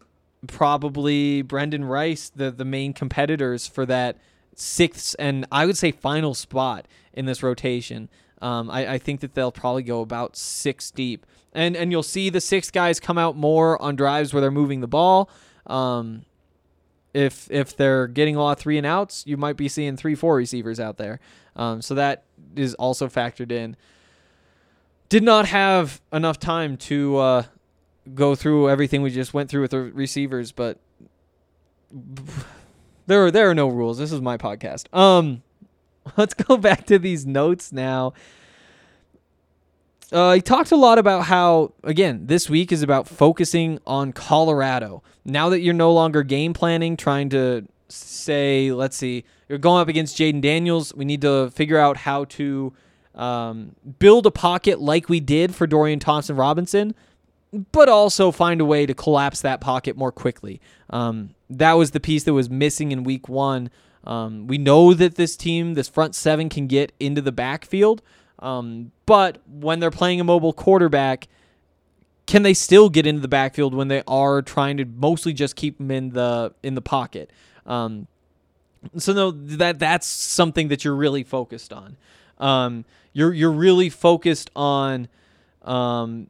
probably Brendan Rice, the, the main competitors for that sixth and I would say final spot in this rotation. Um, I, I think that they'll probably go about six deep. And, and you'll see the six guys come out more on drives where they're moving the ball. Um, if if they're getting a lot of three and outs, you might be seeing three, four receivers out there. Um, so that is also factored in. Did not have enough time to uh, go through everything we just went through with the receivers, but there are there are no rules. This is my podcast. Um, let's go back to these notes now. Uh, he talked a lot about how, again, this week is about focusing on Colorado. Now that you're no longer game planning, trying to say, let's see, you're going up against Jayden Daniels. We need to figure out how to um, build a pocket like we did for Dorian Thompson Robinson, but also find a way to collapse that pocket more quickly. Um, that was the piece that was missing in week one. Um, we know that this team, this front seven, can get into the backfield. Um, but when they're playing a mobile quarterback, can they still get into the backfield when they are trying to mostly just keep them in the in the pocket? Um, so no, that that's something that you're really focused on. Um, you're you're really focused on. Um,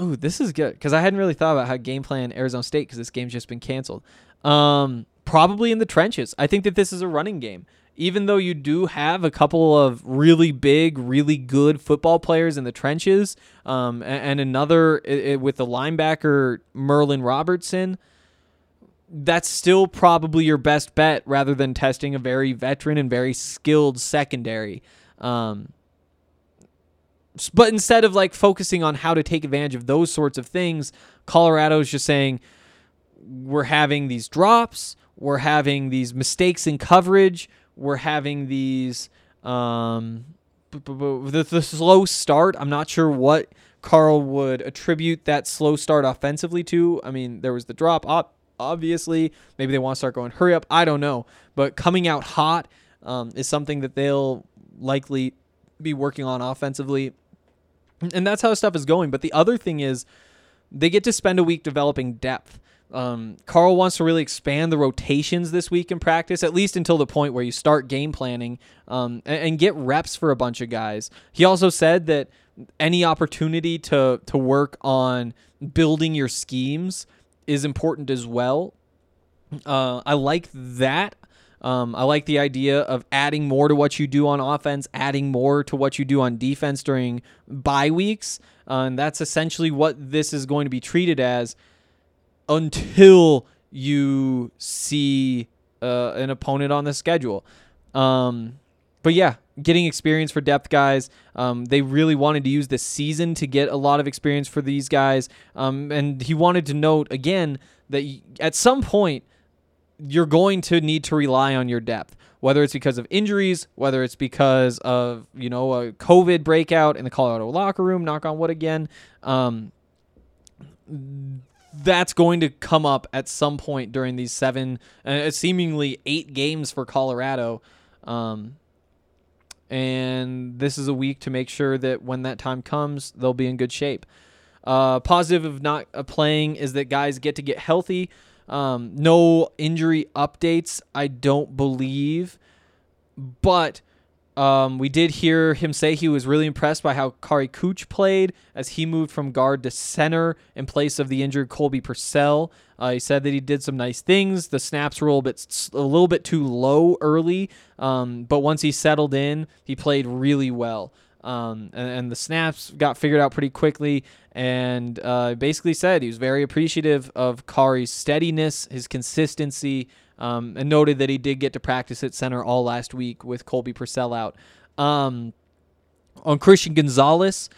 ooh, this is good because I hadn't really thought about how game plan Arizona State because this game's just been canceled. Um, probably in the trenches. I think that this is a running game even though you do have a couple of really big, really good football players in the trenches, um, and, and, another it, with the linebacker Merlin Robertson, that's still probably your best bet rather than testing a very veteran and very skilled secondary. Um, but instead of like focusing on how to take advantage of those sorts of things, Colorado's just saying we're having these drops, we're having these mistakes in coverage, we're having these um, the, the slow start. I'm not sure what Karl would attribute that slow start offensively to. I mean, there was the drop. Obviously, maybe they want to start going hurry up. I don't know, but coming out hot um, is something that they'll likely be working on offensively, and that's how stuff is going. But the other thing is, they get to spend a week developing depth. Um, Karl wants to really expand the rotations this week in practice, at least until the point where you start game planning um, and, and, get reps for a bunch of guys. He also said that any opportunity to to work on building your schemes is important as well. Uh, I like that. Um, I like the idea of adding more to what you do on offense, adding more to what you do on defense during bye weeks. Uh, and that's essentially what this is going to be treated as until you see uh, an opponent on the schedule. Um, but yeah, getting experience for depth guys. Um, they really wanted to use this season to get a lot of experience for these guys. Um, and he wanted to note again that at some point, you're going to need to rely on your depth, whether it's because of injuries, whether it's because of, you know, a COVID breakout in the Colorado locker room, knock on wood again. Um, that's going to come up at some point during these seven, uh, seemingly eight games for Colorado. Um, and this is a week to make sure that when that time comes, they'll be in good shape. Uh, positive of not uh, playing is that guys get to get healthy. Um, no injury updates, I don't believe. But um, we did hear him say he was really impressed by how Kary Kutsch played as he moved from guard to center in place of the injured Colby Pursell. Uh, he said that he did some nice things. The snaps were a little bit a little bit too low early, um, but once he settled in, he played really well. Um, and, and, the snaps got figured out pretty quickly. And uh, basically said he was very appreciative of Kary's steadiness, his consistency, um, and noted that he did get to practice at center all last week with Colby Pursell out. Um, on Christian Gonzalez,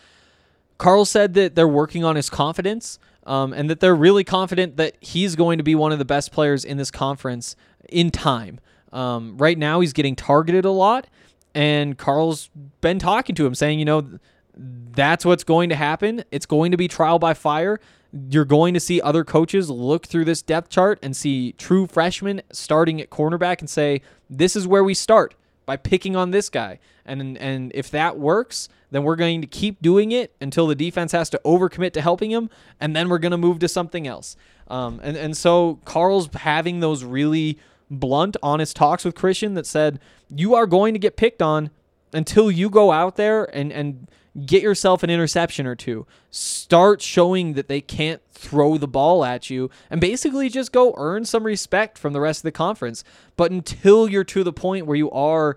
Karl said that they're working on his confidence um, and that they're really confident that he's going to be one of the best players in this conference in time. Um, right now, he's getting targeted a lot, and Karl's been talking to him, saying, you know, that's what's going to happen. It's going to be trial by fire. You're going to see other coaches look through this depth chart and see true freshmen starting at cornerback and say, "This is where we start by picking on this guy." And and if that works, then we're going to keep doing it until the defense has to overcommit to helping him, and then we're going to move to something else. Um, and and so Karl's having those really blunt, honest talks with Christian that said, "You are going to get picked on until you go out there and and." Get yourself an interception or two. Start showing that they can't throw the ball at you and basically just go earn some respect from the rest of the conference. But until you're to the point where you are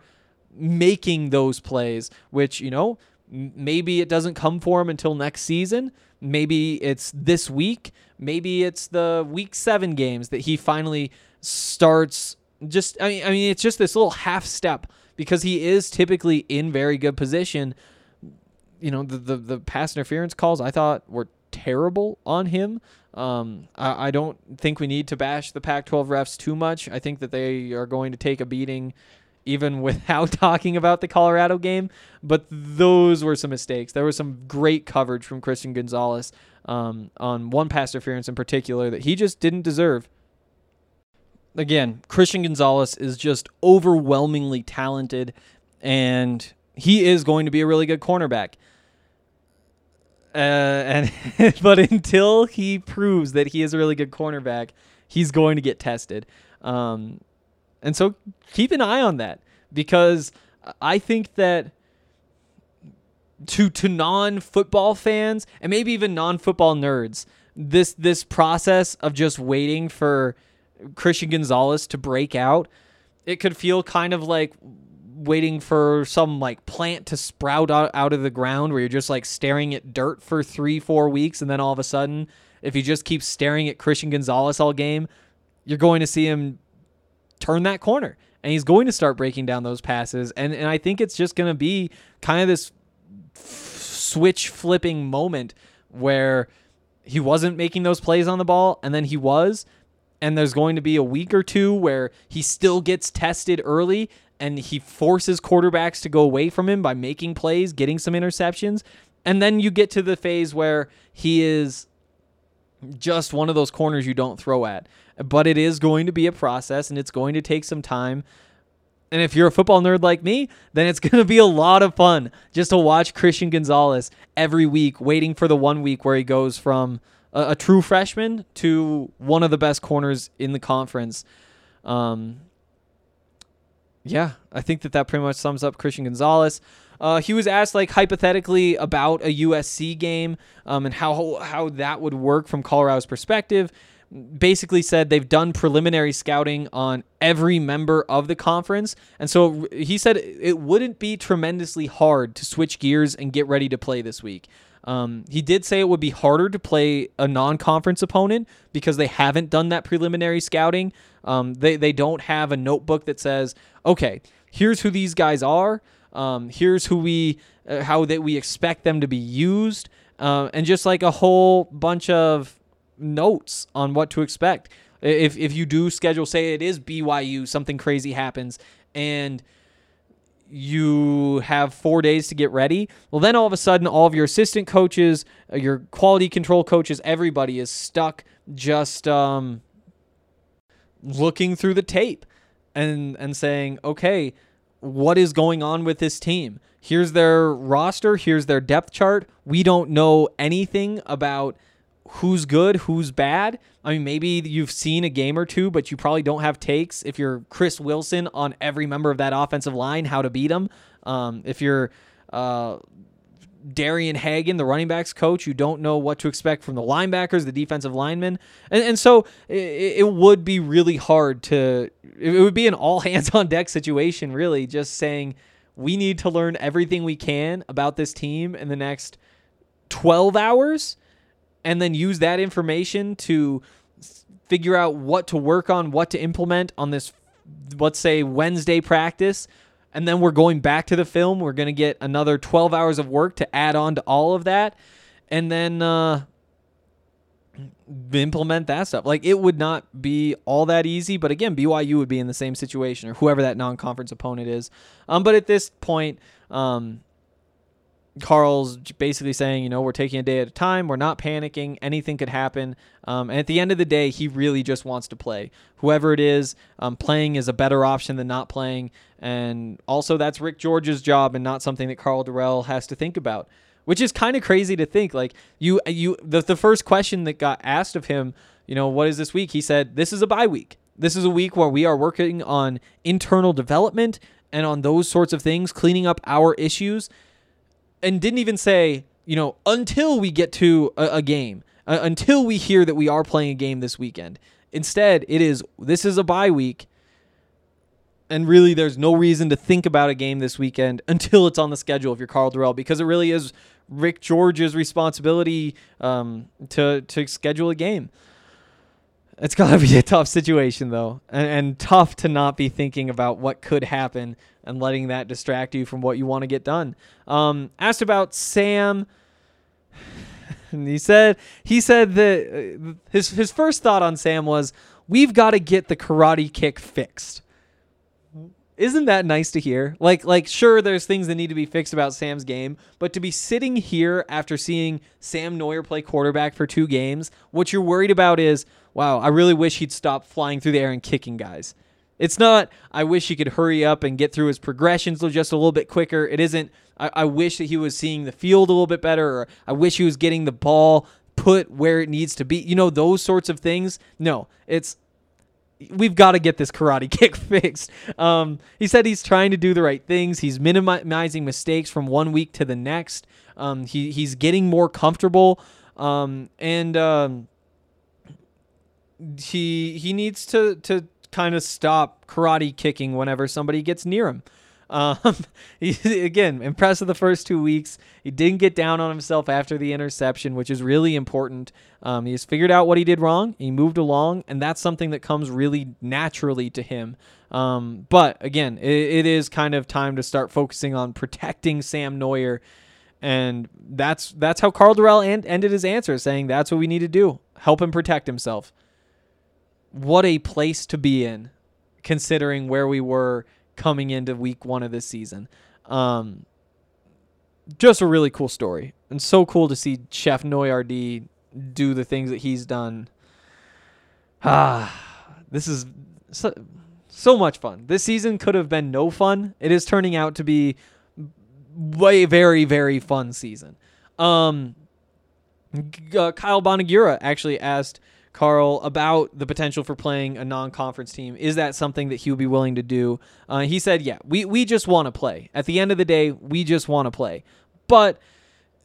making those plays, which, you know, maybe it doesn't come for him until next season. Maybe it's this week. Maybe it's the week seven games that he finally starts. Just, I mean, I mean, it's just this little half step because he is typically in very good position you know the, the the pass interference calls I thought were terrible on him. Um, I, I don't think we need to bash the Pac-12 refs too much. I think that they are going to take a beating, even without talking about the Colorado game. But those were some mistakes. There was some great coverage from Christian Gonzalez um, on one pass interference in particular that he just didn't deserve. Again, Christian Gonzalez is just overwhelmingly talented, and he is going to be a really good cornerback. Uh, and but until he proves that he is a really good cornerback, he's going to get tested. Um, and so keep an eye on that because I think that to to non football fans and maybe even non football nerds, this this process of just waiting for Christian Gonzalez to break out, it could feel kind of like waiting for some like plant to sprout out, of the ground where you're just like staring at dirt for three, four weeks. And then all of a sudden, if you just keep staring at Christian Gonzalez all game, you're going to see him turn that corner and he's going to start breaking down those passes. And, and I think it's just going to be kind of this f- switch flipping moment where he wasn't making those plays on the ball and then he was. And there's going to be a week or two where he still gets tested early and he forces quarterbacks to go away from him by making plays, getting some interceptions. And then you get to the phase where he is just one of those corners you don't throw at. But it is going to be a process and it's going to take some time. And if you're a football nerd like me, then it's going to be a lot of fun just to watch Christian Gonzalez every week, waiting for the one week where he goes from a, a true freshman to one of the best corners in the conference. Um, yeah, I think that that pretty much sums up Christian Gonzalez. Uh, he was asked like hypothetically about a USC game um, and how how that would work from Colorado's perspective. Basically said they've done preliminary scouting on every member of the conference, and so he said it wouldn't be tremendously hard to switch gears and get ready to play this week. Um, he did say it would be harder to play a non-conference opponent because they haven't done that preliminary scouting. Um, they they don't have a notebook that says, okay, here's who these guys are. Um, here's who we uh, how that we expect them to be used, uh, and just like a whole bunch of notes on what to expect. If if you do schedule, say it is BYU, something crazy happens, and you have four days to get ready. Well, then all of a sudden, all of your assistant coaches, uh, your quality control coaches, everybody is stuck just um, looking through the tape and and saying, okay, what is going on with this team? Here's their roster. Here's their depth chart. We don't know anything about who's good, who's bad. I mean, maybe you've seen a game or two, but you probably don't have takes if you're Chris Wilson on every member of that offensive line, how to beat them. Um, if you're uh, Darian Hagan, the running backs coach, you don't know what to expect from the linebackers, the defensive linemen. And, and so it, it would be really hard to, it would be an all hands on deck situation, really, just saying we need to learn everything we can about this team in the next 12 hours and then use that information to figure out what to work on, what to implement on this, let's say, Wednesday practice. And then we're going back to the film. We're going to get another 12 hours of work to add on to all of that. And then uh, implement that stuff. Like it would not be all that easy, but again, BYU would be in the same situation or whoever that non-conference opponent is. Um, but at this point, um, Karl's basically saying, you know, we're taking a day at a time. We're not panicking. Anything could happen. Um, and at the end of the day, he really just wants to play. Whoever it is, um, playing is a better option than not playing. And also, that's Rick George's job and not something that Karl Dorrell has to think about. Which is kind of crazy to think. Like you, you, the, the first question that got asked of him, you know, what is this week? He said, "This is a bye week. This is a week where we are working on internal development and on those sorts of things, cleaning up our issues." And didn't even say, you know, until we get to a, a game, uh, until we hear that we are playing a game this weekend. Instead, it is this is a bye week, and really there's no reason to think about a game this weekend until it's on the schedule if you're Karl Dorrell, because it really is Rick George's responsibility um, to to schedule a game. It's got to be a tough situation, though, and, and tough to not be thinking about what could happen and letting that distract you from what you want to get done. Um, asked about Sam. And he said he said that uh, his his first thought on Sam was we've got to get the karate kick fixed. Isn't that nice to hear? Like like sure there's things that need to be fixed about Sam's game, but to be sitting here after seeing Sam Noyer play quarterback for two games, what you're worried about is, wow, I really wish he'd stop flying through the air and kicking guys. It's not I wish he could hurry up and get through his progressions just a little bit quicker. It isn't I, I wish that he was seeing the field a little bit better or I wish he was getting the ball put where it needs to be. You know, those sorts of things. No, it's we've got to get this karate kick fixed. Um, he said he's trying to do the right things. He's minimizing mistakes from one week to the next. Um, he he's getting more comfortable, um, and um, he he needs to to kind of stop karate kicking whenever somebody gets near him. Um, he, again, impressive the first two weeks. He didn't get down on himself after the interception, which is really important. Um, he's figured out what he did wrong. He moved along, and that's something that comes really naturally to him. Um, but again, it, it is kind of time to start focusing on protecting Sam Noyer, and that's that's how Karl Dorrell end, ended his answer, saying that's what we need to do: help him protect himself. What a place to be in, considering where we were coming into week one of this season. Um, just a really cool story, and so cool to see Chef Noyardi do the things that he's done. Ah, this is so, so much fun. This season could have been no fun. It is turning out to be way very very fun season. Um, uh, Kyle Bonagura actually asked Karl about the potential for playing a non-conference team. Is that something that he would be willing to do? Uh, he said, "Yeah, we we just want to play. At the end of the day, we just want to play." But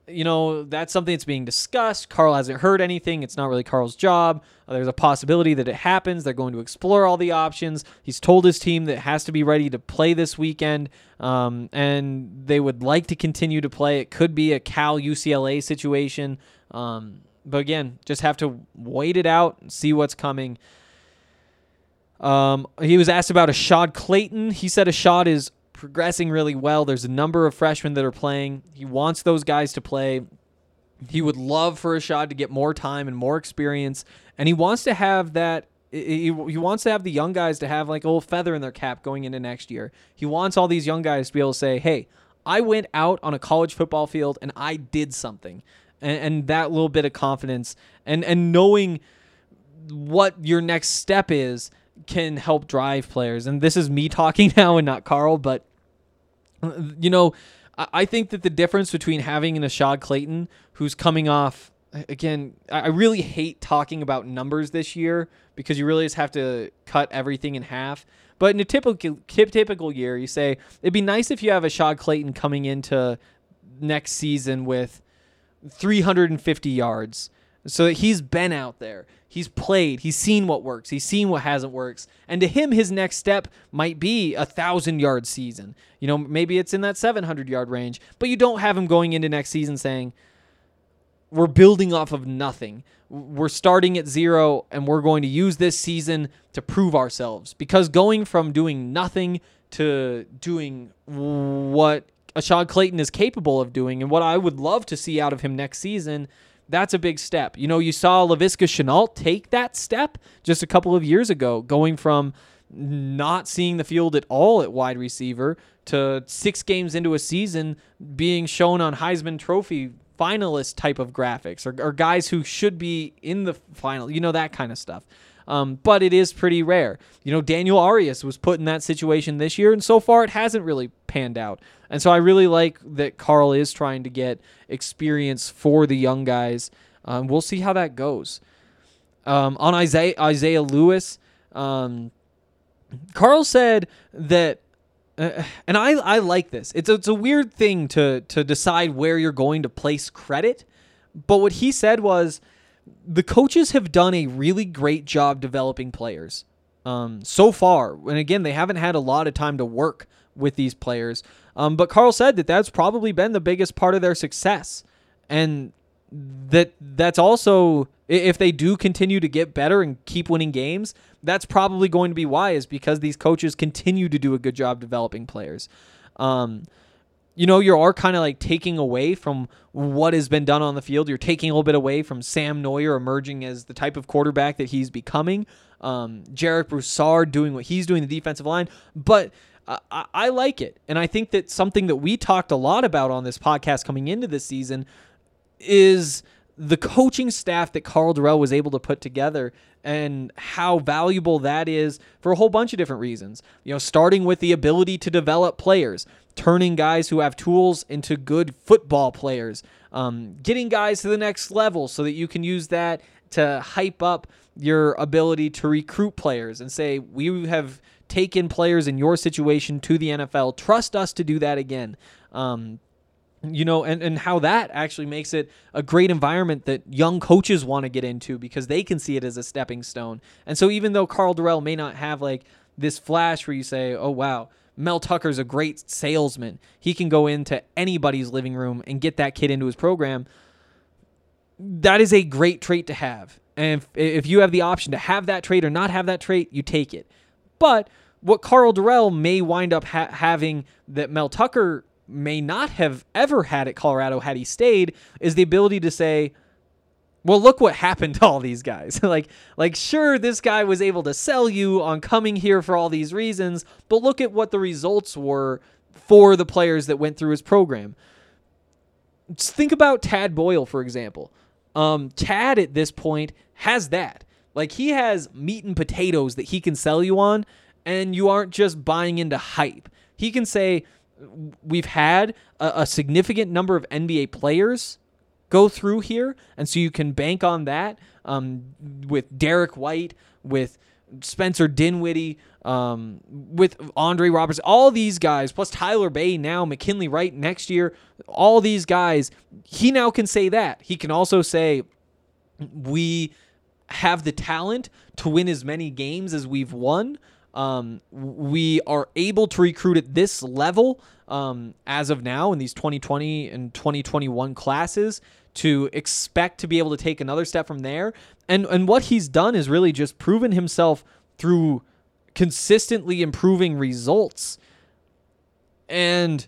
you know that's something that's being discussed. Karl hasn't heard anything. It's not really Karl's job. Uh, there's a possibility that it happens. They're going to explore all the options. He's told his team that has to be ready to play this weekend, um, and they would like to continue to play. It could be a Cal UCLA situation. Um, but again, just have to wait it out and see what's coming. Um, he was asked about Ashad Clayton. He said Ashad is progressing really well. There's a number of freshmen that are playing. He wants those guys to play. He would love for Ashad to get more time and more experience, and he wants to have that. He, he wants to have the young guys to have like a little feather in their cap going into next year. He wants all these young guys to be able to say, "Hey, I went out on a college football field and I did something." And, and that little bit of confidence and and knowing what your next step is can help drive players. And this is me talking now and not Karl, but you know, I, think that the difference between having an Ashad Clayton who's coming off again, I really hate talking about numbers this year because you really just have to cut everything in half. But in a typical typical year, you say it'd be nice if you have Ashad Clayton coming into next season with 350 yards. So he's been out there. He's played. He's seen what works. He's seen what hasn't works. And to him, his next step might be a thousand yard season. You know, maybe it's in that 700 yard range. But you don't have him going into next season saying, we're building off of nothing. We're starting at zero and we're going to use this season to prove ourselves. Because going from doing nothing to doing what Ashad Clayton is capable of doing and what I would love to see out of him next season, that's a big step. You know, you saw Laviska Shenault take that step just a couple of years ago, going from not seeing the field at all at wide receiver to six games into a season being shown on Heisman Trophy finalist type of graphics or, or guys who should be in the final, you know, that kind of stuff. Um, but it is pretty rare. You know, Daniel Arias was put in that situation this year, and so far it hasn't really panned out. And so I really like that Karl is trying to get experience for the young guys. Um, we'll see how that goes. Um, on Isaiah, Isaiah Lewis, um, Karl said that, uh, and I, I like this. It's a, it's a weird thing to to decide where you're going to place credit, but what he said was the coaches have done a really great job developing players um, so far. And again, they haven't had a lot of time to work with these players. Um, but Karl said that that's probably been the biggest part of their success, and that that's also if they do continue to get better and keep winning games, that's probably going to be why is because these coaches continue to do a good job developing players. Um, you know, you are kind of like taking away from what has been done on the field. You're taking a little bit away from Sam Noyer emerging as the type of quarterback that he's becoming. Um, Jarek Broussard doing what he's doing the defensive line, but I, I like it, and I think that something that we talked a lot about on this podcast coming into this season is the coaching staff that Karl Dorrell was able to put together and how valuable that is for a whole bunch of different reasons. You know, starting with the ability to develop players, turning guys who have tools into good football players, um, getting guys to the next level so that you can use that to hype up your ability to recruit players and say, we have taken players in your situation to the NFL. Trust us to do that again. Um, you know, and, and how that actually makes it a great environment that young coaches want to get into because they can see it as a stepping stone. And so even though Karl Dorrell may not have like this flash where you say, oh, wow, Mel Tucker's a great salesman, he can go into anybody's living room and get that kid into his program. That is a great trait to have. And if, if you have the option to have that trait or not have that trait, you take it. But what Karl Dorrell may wind up ha- having that Mel Tucker may not have ever had at Colorado had he stayed is the ability to say, well, look what happened to all these guys. like, like sure, this guy was able to sell you on coming here for all these reasons, but look at what the results were for the players that went through his program. Just think about Tad Boyle, for example. Um, Tad at this point has that. Like he has meat and potatoes that he can sell you on, and you aren't just buying into hype. He can say, we've had a, a, significant number of NBA players go through here, and so you can bank on that um, with Derrick White, with Spencer Dinwiddie, um, with Andre Roberts, all these guys, plus Tyler Bey now, McKinley Wright next year, all these guys, he now can say that. He can also say, we have the talent to win as many games as we've won. Um, we are able to recruit at this level um, as of now in these 2020 and 2021 classes to expect to be able to take another step from there. And and what he's done is really just proven himself through consistently improving results. And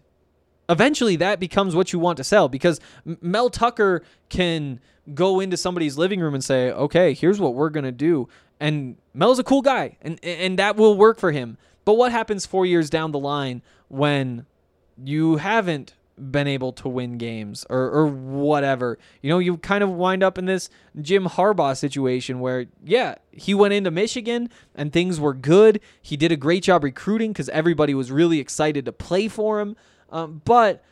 eventually that becomes what you want to sell because Mel Tucker can go into somebody's living room and say, "Okay, here's what we're to do." And Mel's a cool guy, and and that will work for him. But what happens four years down the line when you haven't been able to win games or, or whatever. You know, you kind of wind up in this Jim Harbaugh situation where, yeah, he went into Michigan and things were good. He did a great job recruiting because everybody was really excited to play for him. Um, but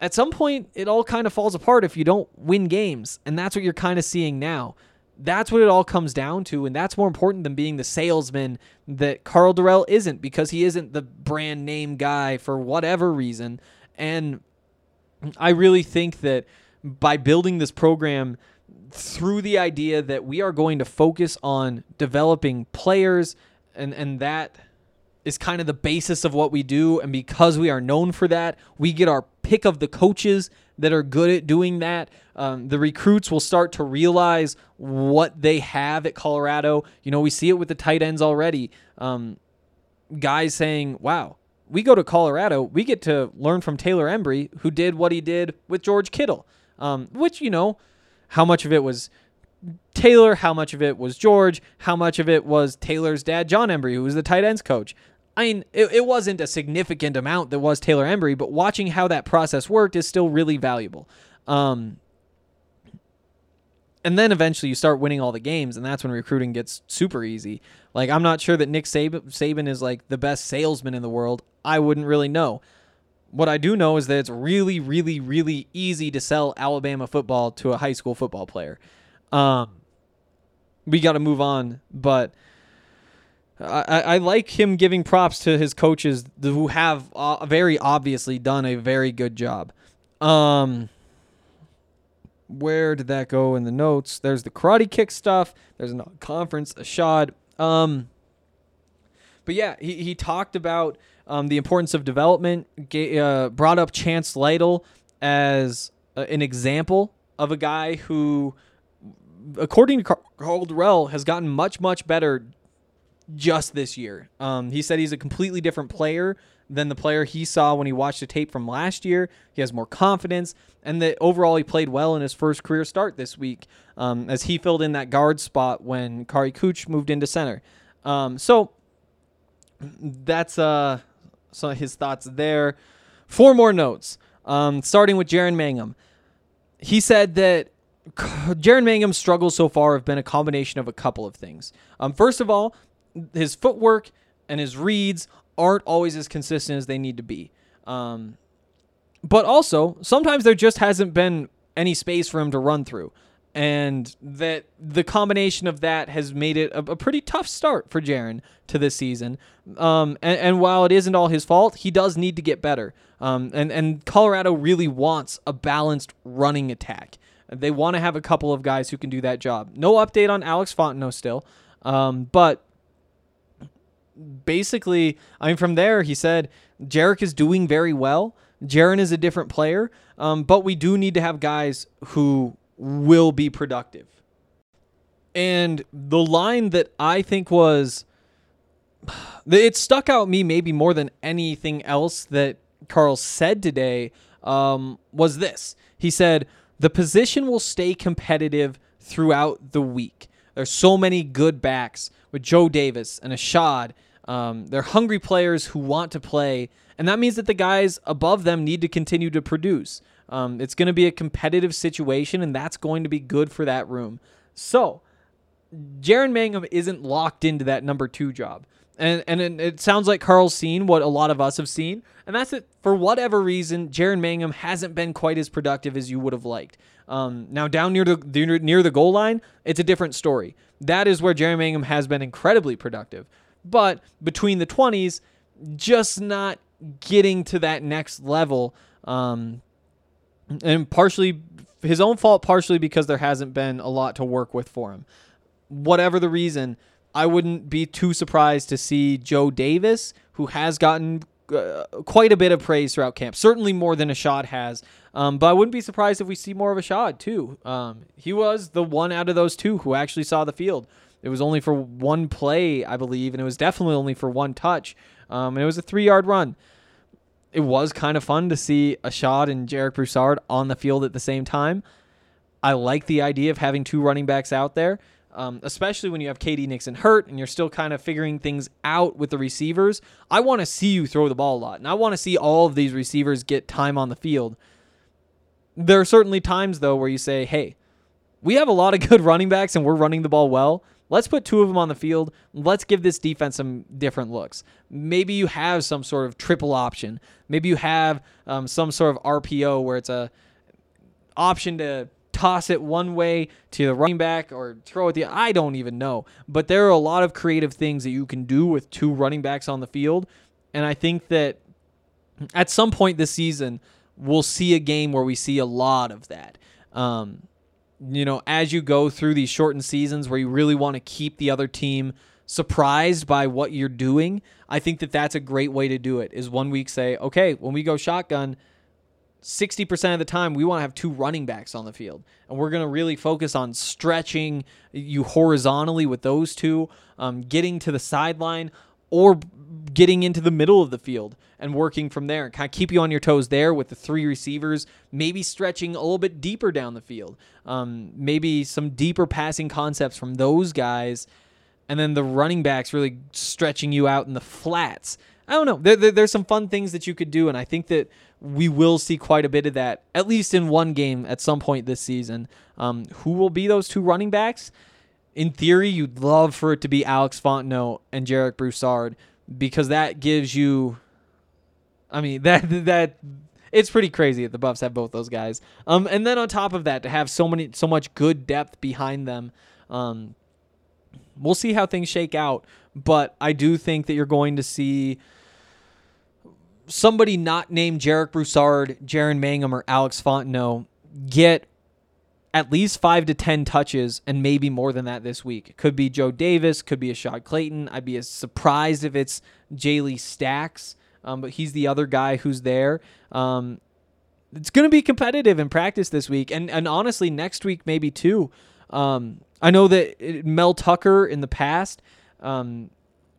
at some point, it all kind of falls apart if you don't win games. And that's what you're kind of seeing now. That's what it all comes down to, and that's more important than being the salesman that Karl Dorrell isn't because he isn't the brand name guy for whatever reason. And I really think that by building this program through the idea that we are going to focus on developing players and and that is kind of the basis of what we do and because we are known for that we get our pick of the coaches that are good at doing that. Um, the recruits will start to realize what they have at Colorado. You know, we see it with the tight ends already. Um, guys saying, wow, we go to Colorado, we get to learn from Taylor Embree, who did what he did with George Kittle, um, which, you know, how much of it was Taylor, how much of it was George, how much of it was Taylor's dad, Jon Embree, who was the tight ends coach. I mean, it, it wasn't a significant amount that was Taylor Embree, but watching how that process worked is still really valuable. Um, and then eventually you start winning all the games, and that's when recruiting gets super easy. Like, I'm not sure that Nick Saban, Saban is like the best salesman in the world. I wouldn't really know. What I do know is that it's really, really, really easy to sell Alabama football to a high school football player. Um, we got to move on, but I, I like him giving props to his coaches who have uh, very obviously done a very good job. Um, where did that go in the notes? There's the karate kick stuff. There's a conference, a shot. Um, but yeah, he, he talked about um, the importance of development. uh, brought up Chance Lytle as uh, an example of a guy who, according to Karl Dorrell, has gotten much much better just this year. Um, he said he's a completely different player than the player he saw when he watched the tape from last year. He has more confidence, and that overall he played well in his first career start this week um, as he filled in that guard spot when Kary Kutsch moved into center. Um, so that's uh, some of his thoughts there. Four more notes, um, starting with Jaren Mangham. He said that Jaren Mangham's struggles so far have been a combination of a couple of things. Um, first of all, his footwork and his reads aren't always as consistent as they need to be. Um, but also, sometimes there just hasn't been any space for him to run through. And that the combination of that has made it a, a pretty tough start for Jaren to this season. Um, and, and, while it isn't all his fault, he does need to get better. Um, and, and Colorado really wants a balanced running attack. They want to have a couple of guys who can do that job. No update on Alex Fontenot still. Um, but basically, I mean, from there, he said Jarek is doing very well. Jaren is a different player, um, but we do need to have guys who will be productive. And the line that I think was it stuck out me maybe more than anything else that Karl said today um, was this. He said the position will stay competitive throughout the week. There's so many good backs with Joe Davis and Ashad um, they're hungry players who want to play, and that means that the guys above them need to continue to produce. Um, it's going to be a competitive situation, and that's going to be good for that room. So, Jaren Mangham isn't locked into that number two job. And, and it sounds like Karl's seen what a lot of us have seen, and that's it. For whatever reason, Jaren Mangham hasn't been quite as productive as you would have liked. Um, now down near the near the goal line, it's a different story. That is where Jaren Mangham has been incredibly productive but between the 20s, just not getting to that next level. Um, and partially his own fault, partially because there hasn't been a lot to work with for him. Whatever the reason, I wouldn't be too surprised to see Joe Davis, who has gotten uh, quite a bit of praise throughout camp, certainly more than Ashad has. Um, but I wouldn't be surprised if we see more of Ashad too. Um, he was the one out of those two who actually saw the field. It was only for one play, I believe, and it was definitely only for one touch. Um, and it was a three yard run. It was kind of fun to see Ashad and Jarek Broussard on the field at the same time. I like the idea of having two running backs out there, um, especially when you have KD Nixon hurt and you're still kind of figuring things out with the receivers. I want to see you throw the ball a lot, and I want to see all of these receivers get time on the field. There are certainly times, though, where you say, hey, we have a lot of good running backs and we're running the ball well. Let's put two of them on the field. Let's give this defense some different looks. Maybe you have some sort of triple option. Maybe you have um, some sort of RPO where it's a option to toss it one way to the running back or throw it the I don't even know. But there are a lot of creative things that you can do with two running backs on the field. And I think that at some point this season, we'll see a game where we see a lot of that. Um, you know, as you go through these shortened seasons where you really want to keep the other team surprised by what you're doing, I think that that's a great way to do it. Is one week say, okay, when we go shotgun, 60% of the time we want to have two running backs on the field. And we're going to really focus on stretching you horizontally with those two, um, getting to the sideline, or getting into the middle of the field and working from there kind of keep you on your toes there with the three receivers, maybe stretching a little bit deeper down the field. Um, maybe some deeper passing concepts from those guys, and then the running backs really stretching you out in the flats. I don't know. There, there, there's some fun things that you could do, and I think that we will see quite a bit of that, at least in one game at some point this season. Um, who will be those two running backs? In theory, you'd love for it to be Alex Fontenot and Jarek Broussard because that gives you. I mean that that it's pretty crazy that the Buffs have both those guys. Um, and then on top of that, to have so many so much good depth behind them, um, we'll see how things shake out. But I do think that you're going to see somebody not named Jarek Broussard, Jaren Mangham, or Alex Fontenot get at least five to ten touches and maybe more than that this week. Could be Joe Davis, could be Ashad Clayton. I'd be as surprised if it's Jayle Stacks, um, but he's the other guy who's there. Um, it's going to be competitive in practice this week, and and honestly, next week maybe too. Um, I know that Mel Tucker in the past, um,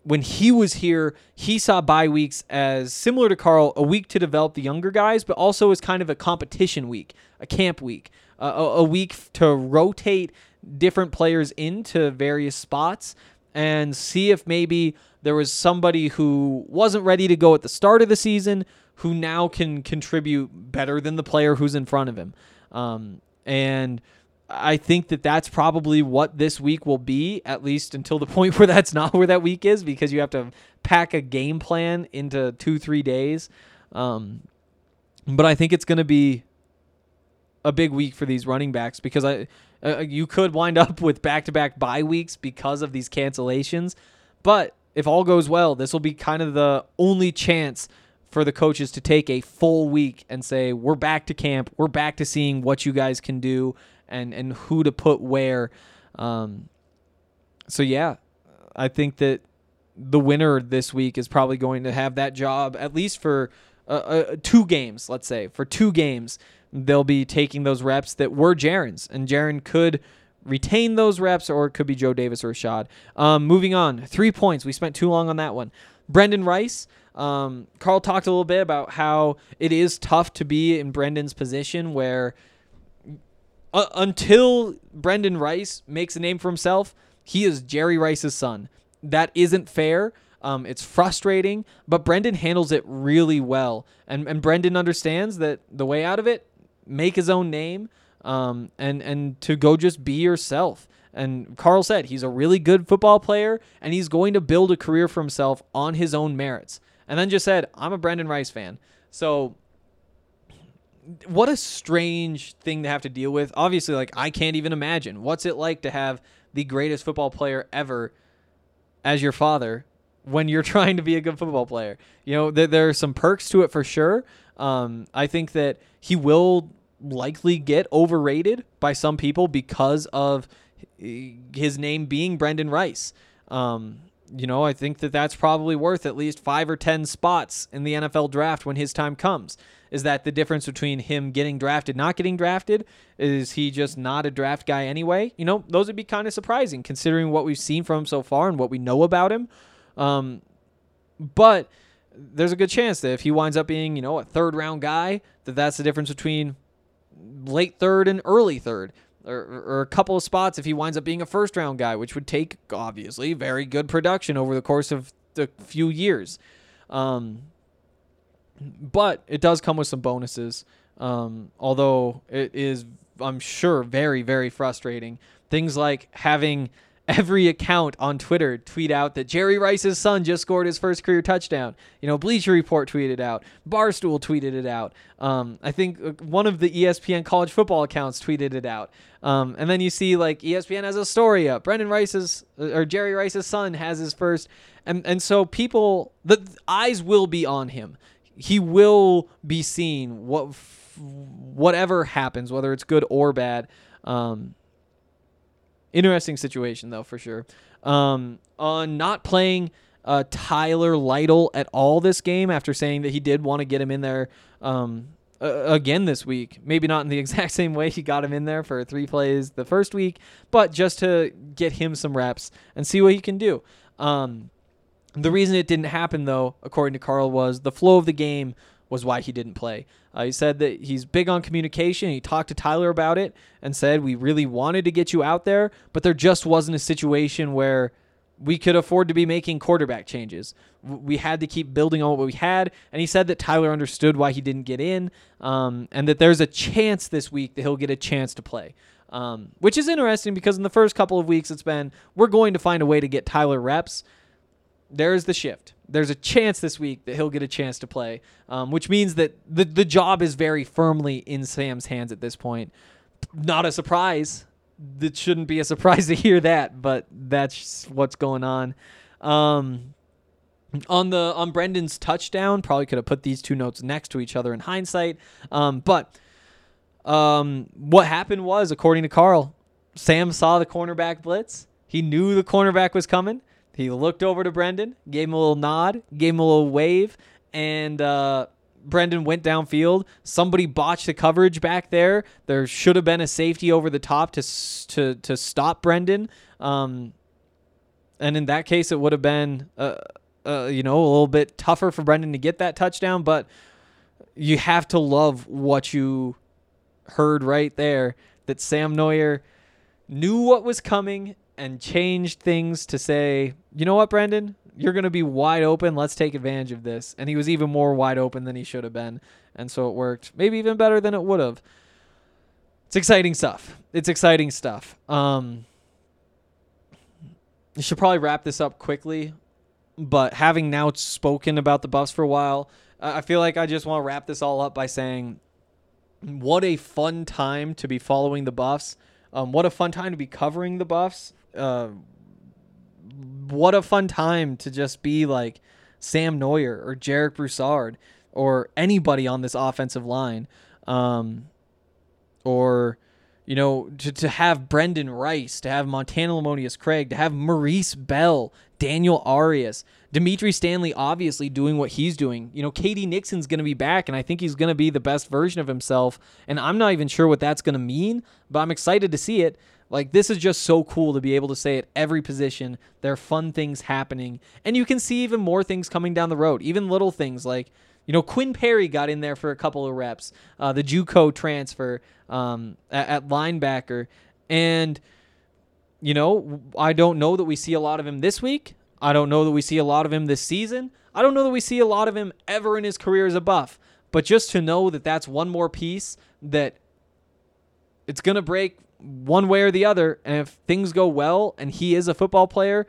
when he was here, he saw bye weeks as similar to Karl, a week to develop the younger guys, but also as kind of a competition week, a camp week, uh, a, a week to rotate different players into various spots and see if maybe there was somebody who wasn't ready to go at the start of the season who now can contribute better than the player who's in front of him. Um, and I think that that's probably what this week will be, at least until the point where that's not where that week is, because you have to pack a game plan into two, three days. Um, but I think it's going to be a big week for these running backs because I uh, you could wind up with back-to-back bye weeks because of these cancellations. But if all goes well, this will be kind of the only chance for the coaches to take a full week and say, "We're back to camp. We're back to seeing what you guys can do and and who to put where." Um, so yeah, I think that the winner this week is probably going to have that job at least for uh, uh, two games. Let's say for two games, they'll be taking those reps that were Jaren's, and Jaren could retain those reps, or it could be Joe Davis or Rashad. Um, moving on, three points. We spent too long on that one. Brendan Rice. Um, Karl talked a little bit about how it is tough to be in Brendan's position where uh, until Brendan Rice makes a name for himself, he is Jerry Rice's son. That isn't fair. Um, it's frustrating, but Brendan handles it really well. And, and Brendan understands that the way out of it, make his own name um, and, and to go just be yourself. And Karl said he's a really good football player and he's going to build a career for himself on his own merits. And then just said, I'm a Brendan Rice fan. So what a strange thing to have to deal with. Obviously, like I can't even imagine what's it like to have the greatest football player ever as your father when you're trying to be a good football player. You know, there, there are some perks to it for sure. Um, I think that he will likely get overrated by some people because of his name being Brendan Rice. Um, you know, I think that that's probably worth at least five or 10 spots in the NFL draft when his time comes. Is that the difference between him getting drafted, not getting drafted? Is he just not a draft guy anyway? You know, those would be kind of surprising considering what we've seen from him so far and what we know about him. Um, but there's a good chance that if he winds up being, you know, a third round guy, that that's the difference between late third and early third or, or, a couple of spots if he winds up being a first round guy, which would take obviously very good production over the course of the few years. Um, but it does come with some bonuses. Um, although it is, I'm sure, very, very frustrating. Things like having every account on Twitter tweet out that Jerry Rice's son just scored his first career touchdown. You know, Bleacher Report tweeted out, Barstool tweeted it out. Um, I think uh, one of the ESPN college football accounts tweeted it out. Um, and then you see like ESPN has a story up. Brendan Rice's uh, or Jerry Rice's son has his first, and and so people the eyes will be on him. He will be seen. What whatever happens, whether it's good or bad. Um, Interesting situation though, for sure. Um, on not playing uh, Tyler Lytle at all this game after saying that he did want to get him in there um, uh, again this week. Maybe not in the exact same way he got him in there for three plays the first week, but just to get him some reps and see what he can do. Um, The reason it didn't happen, though, according to Karl, was the flow of the game was why he didn't play. Uh, he said that he's big on communication. He talked to Tyler about it and said, We really wanted to get you out there, but there just wasn't a situation where we could afford to be making quarterback changes. We had to keep building on what we had. And he said that Tyler understood why he didn't get in um, and that there's a chance this week that he'll get a chance to play. Um, which is interesting because in the first couple of weeks it's been, we're going to find a way to get Tyler reps there's the shift. There's a chance this week that he'll get a chance to play, um, which means that the the job is very firmly in Sam's hands at this point. Not a surprise. It shouldn't be a surprise to hear that, but that's what's going on. Um, on the on Brendan's touchdown, probably could have put these two notes next to each other in hindsight. Um, but um, what happened was, according to Karl, Sam saw the cornerback blitz. He knew the cornerback was coming. He looked over to Brendan, gave him a little nod, gave him a little wave, and uh, Brendan went downfield. Somebody botched the coverage back there. There should have been a safety over the top to to to stop Brendan. Um, and in that case, it would have been, uh, uh, you know, a little bit tougher for Brendan to get that touchdown. But you have to love what you heard right there. That Sam Noyer knew what was coming and changed things to say, you know what, Brendan, you're going to be wide open. Let's take advantage of this. And he was even more wide open than he should have been, and so it worked. Maybe even better than it would have. It's exciting stuff. It's exciting stuff. Um, I should probably wrap this up quickly, but having now spoken about the Buffs for a while, I feel like I just want to wrap this all up by saying, what a fun time to be following the Buffs. Um, what a fun time to be covering the Buffs. Uh, what a fun time to just be like Sam Noyer or Jarek Broussard or anybody on this offensive line. Um, or you know, to, to have Brendan Rice, to have Montana Lemonious Craig, to have Maurice Bell, Daniel Arias, Dimitri Stanley obviously doing what he's doing. You know, K.D. Nixon's going to be back, and I think he's going to be the best version of himself. And I'm not even sure what that's going to mean, but I'm excited to see it. Like, this is just so cool to be able to say at every position, there are fun things happening. And you can see even more things coming down the road, even little things like, you know, Quinn Perry got in there for a couple of reps, uh, the JUCO transfer um, at, at linebacker, and you know, I don't know that we see a lot of him this week. I don't know that we see a lot of him this season. I don't know that we see a lot of him ever in his career as a buff. But just to know that that's one more piece that it's going to break one way or the other. And if things go well and he is a football player,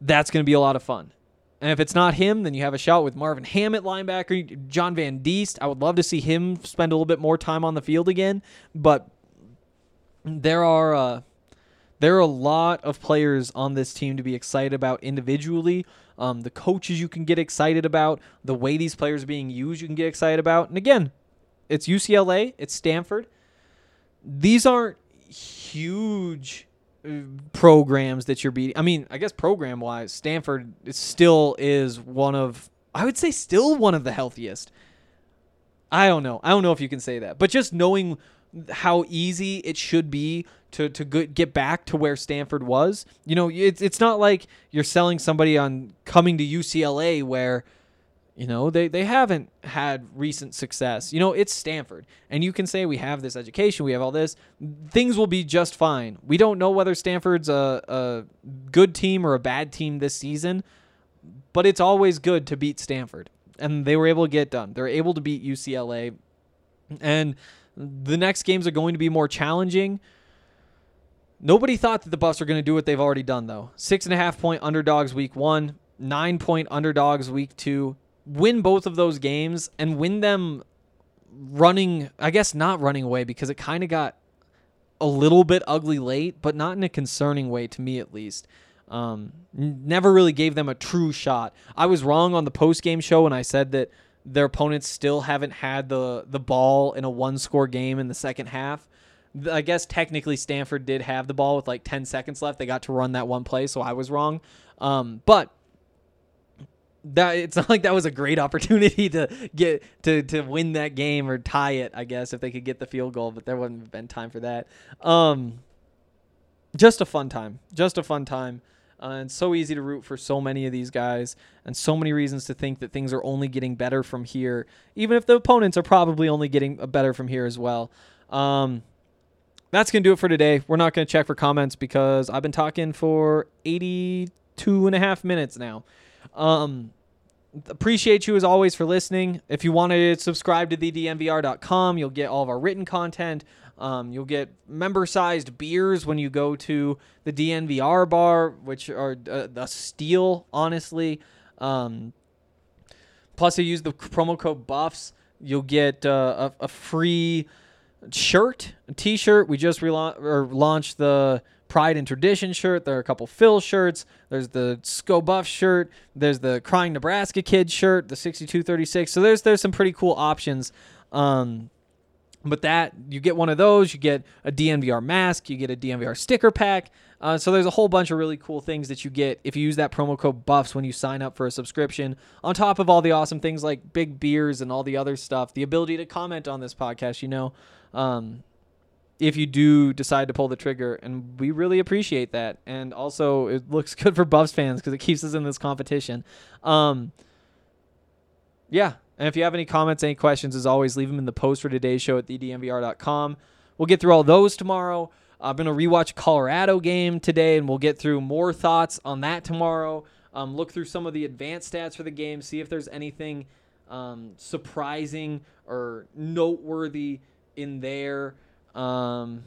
that's going to be a lot of fun. And if it's not him, then you have a shot with Marvin Hammett, linebacker, John Van Diest. I would love to see him spend a little bit more time on the field again. But there are uh, there are a lot of players on this team to be excited about individually. Um, the coaches you can get excited about, the way these players are being used, you can get excited about. And again, it's UCLA, it's Stanford. These aren't huge uh, programs that you're beating. I mean, I guess program wise, Stanford still is one of I would say still one of the healthiest. I don't know. I don't know if you can say that, but just knowing how easy it should be to to get back to where Stanford was. You know, it's it's not like you're selling somebody on coming to UCLA where you know they they haven't had recent success. You know, it's Stanford, and you can say we have this education, we have all this. Things will be just fine. We don't know whether Stanford's a a good team or a bad team this season, but it's always good to beat Stanford. And they were able to get done. They're able to beat UCLA. And the next games are going to be more challenging. Nobody thought that the Buffs were going to do what they've already done, though. Six and a half point underdogs week one, nine point underdogs week two. Win both of those games and win them running, I guess not running away because it kind of got a little bit ugly late, but not in a concerning way to me at least. Um, never really gave them a true shot. I was wrong on the post game show when I said that their opponents still haven't had the the ball in a one score game in the second half. I guess technically Stanford did have the ball with like 10 seconds left. They got to run that one play, so I was wrong. Um, but that it's not like that was a great opportunity to get to to win that game or tie it, I guess, if they could get the field goal, but there wouldn't have been time for that. Um just a fun time. Just a fun time. Uh, it's so easy to root for so many of these guys, and so many reasons to think that things are only getting better from here, even if the opponents are probably only getting better from here as well. Um, that's to do it for today. We're not to check for comments because I've been talking for 82 and a half minutes now. Um, appreciate you as always for listening. If you want to subscribe to thednvr.com, you'll get all of our written content. Um, you'll get member-sized beers when you go to the DNVR bar, which are uh, a steal, honestly. Um, plus, you use the promo code Buffs, you'll get uh, a, a free shirt, a T-shirt. We just rela- or launched the Pride and Tradition shirt. There are a couple Phil shirts. There's the Sco Buff shirt. There's the Crying Nebraska Kid shirt. The 6236. So there's there's some pretty cool options. Um, but that you get one of those, you get a DNVR mask, you get a DNVR sticker pack. Uh, so there's a whole bunch of really cool things that you get if you use that promo code Buffs when you sign up for a subscription. On top of all the awesome things like big beers and all the other stuff, the ability to comment on this podcast, you know, um, if you do decide to pull the trigger, and we really appreciate that. And also, it looks good for Buffs fans because it keeps us in this competition. Um, yeah, and if you have any comments, any questions, as always, leave them in the post for today's show at thednvr.com. We'll get through all those tomorrow. I'm going to rewatch Colorado game today, and we'll get through more thoughts on that tomorrow. Um, look through some of the advanced stats for the game, see if there's anything um, surprising or noteworthy in there. Um,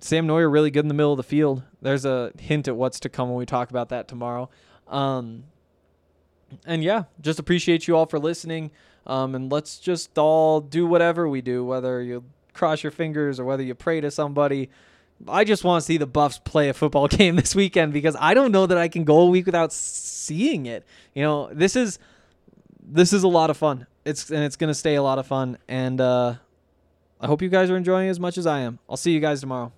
Sam Noyer really good in the middle of the field. There's a hint at what's to come when we talk about that tomorrow. Um, and yeah, just appreciate you all for listening. Um, and let's just all do whatever we do, whether you cross your fingers or whether you pray to somebody. I just want to see the Buffs play a football game this weekend because I don't know that I can go a week without seeing it. You know, this is this is a lot of fun. It's and it's gonna stay a lot of fun. And uh, I hope you guys are enjoying as much as I am. I'll see you guys tomorrow.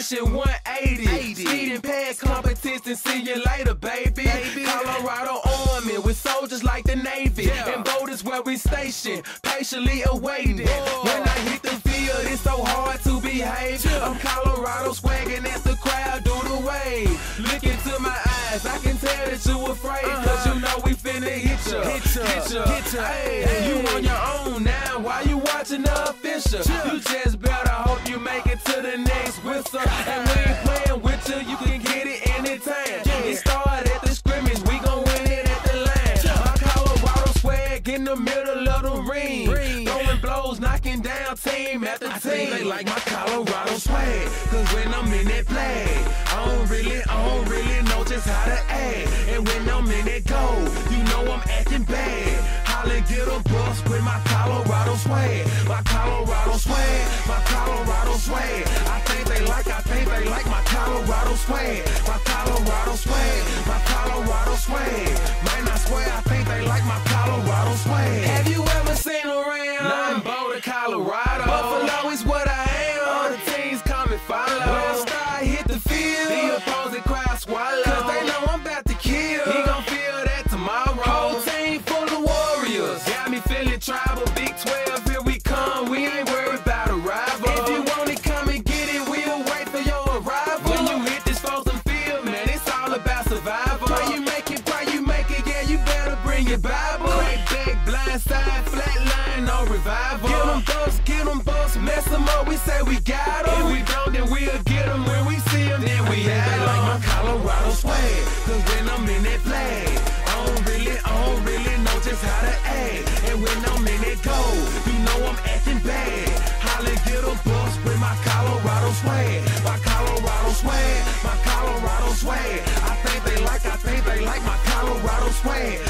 Is pushing 180. Speeding past competition, see you later, baby. baby. Colorado Army with soldiers like the Navy. And boat where we station, patiently awaiting. When I hit the field, it's so hard to behave. I'm Colorado swagging as the crowd do the wave. Look into my eyes, I can tell that you afraid. Cause you know we finna hit ya. Hit ya, hit ya, hit ya. Hey, you on your own now, why you watching the official? You just better hope you make it to the next whistle. And we ain't playing with you, you can get it anytime. It started at the scrimmage, we gon' win it at the line. My Colorado swag in the middle team after team. They like my Colorado swag. Cause when I'm in that flag, I don't really, I don't really know just how to act. And when I'm in that goal, you know I'm acting bad. Holla, get a bus with my Colorado swag. My Colorado swag, my Colorado swag. I think they like, I think they like my Colorado swag. My Colorado swag, my Colorado swag. Man, I swear, I think they like my Colorado swag. Have you them bucks, mess them up, we say we got them. If we don't, then we'll get them when we see them, then we have them. like my Colorado swag, cause when I'm in that flag, I don't really, I don't really know just how to act. And when I'm in that goal, you know I'm acting bad. Holla, get a bus with my Colorado swag. My Colorado swag, my Colorado swag. I think they like, I think they like my Colorado swag.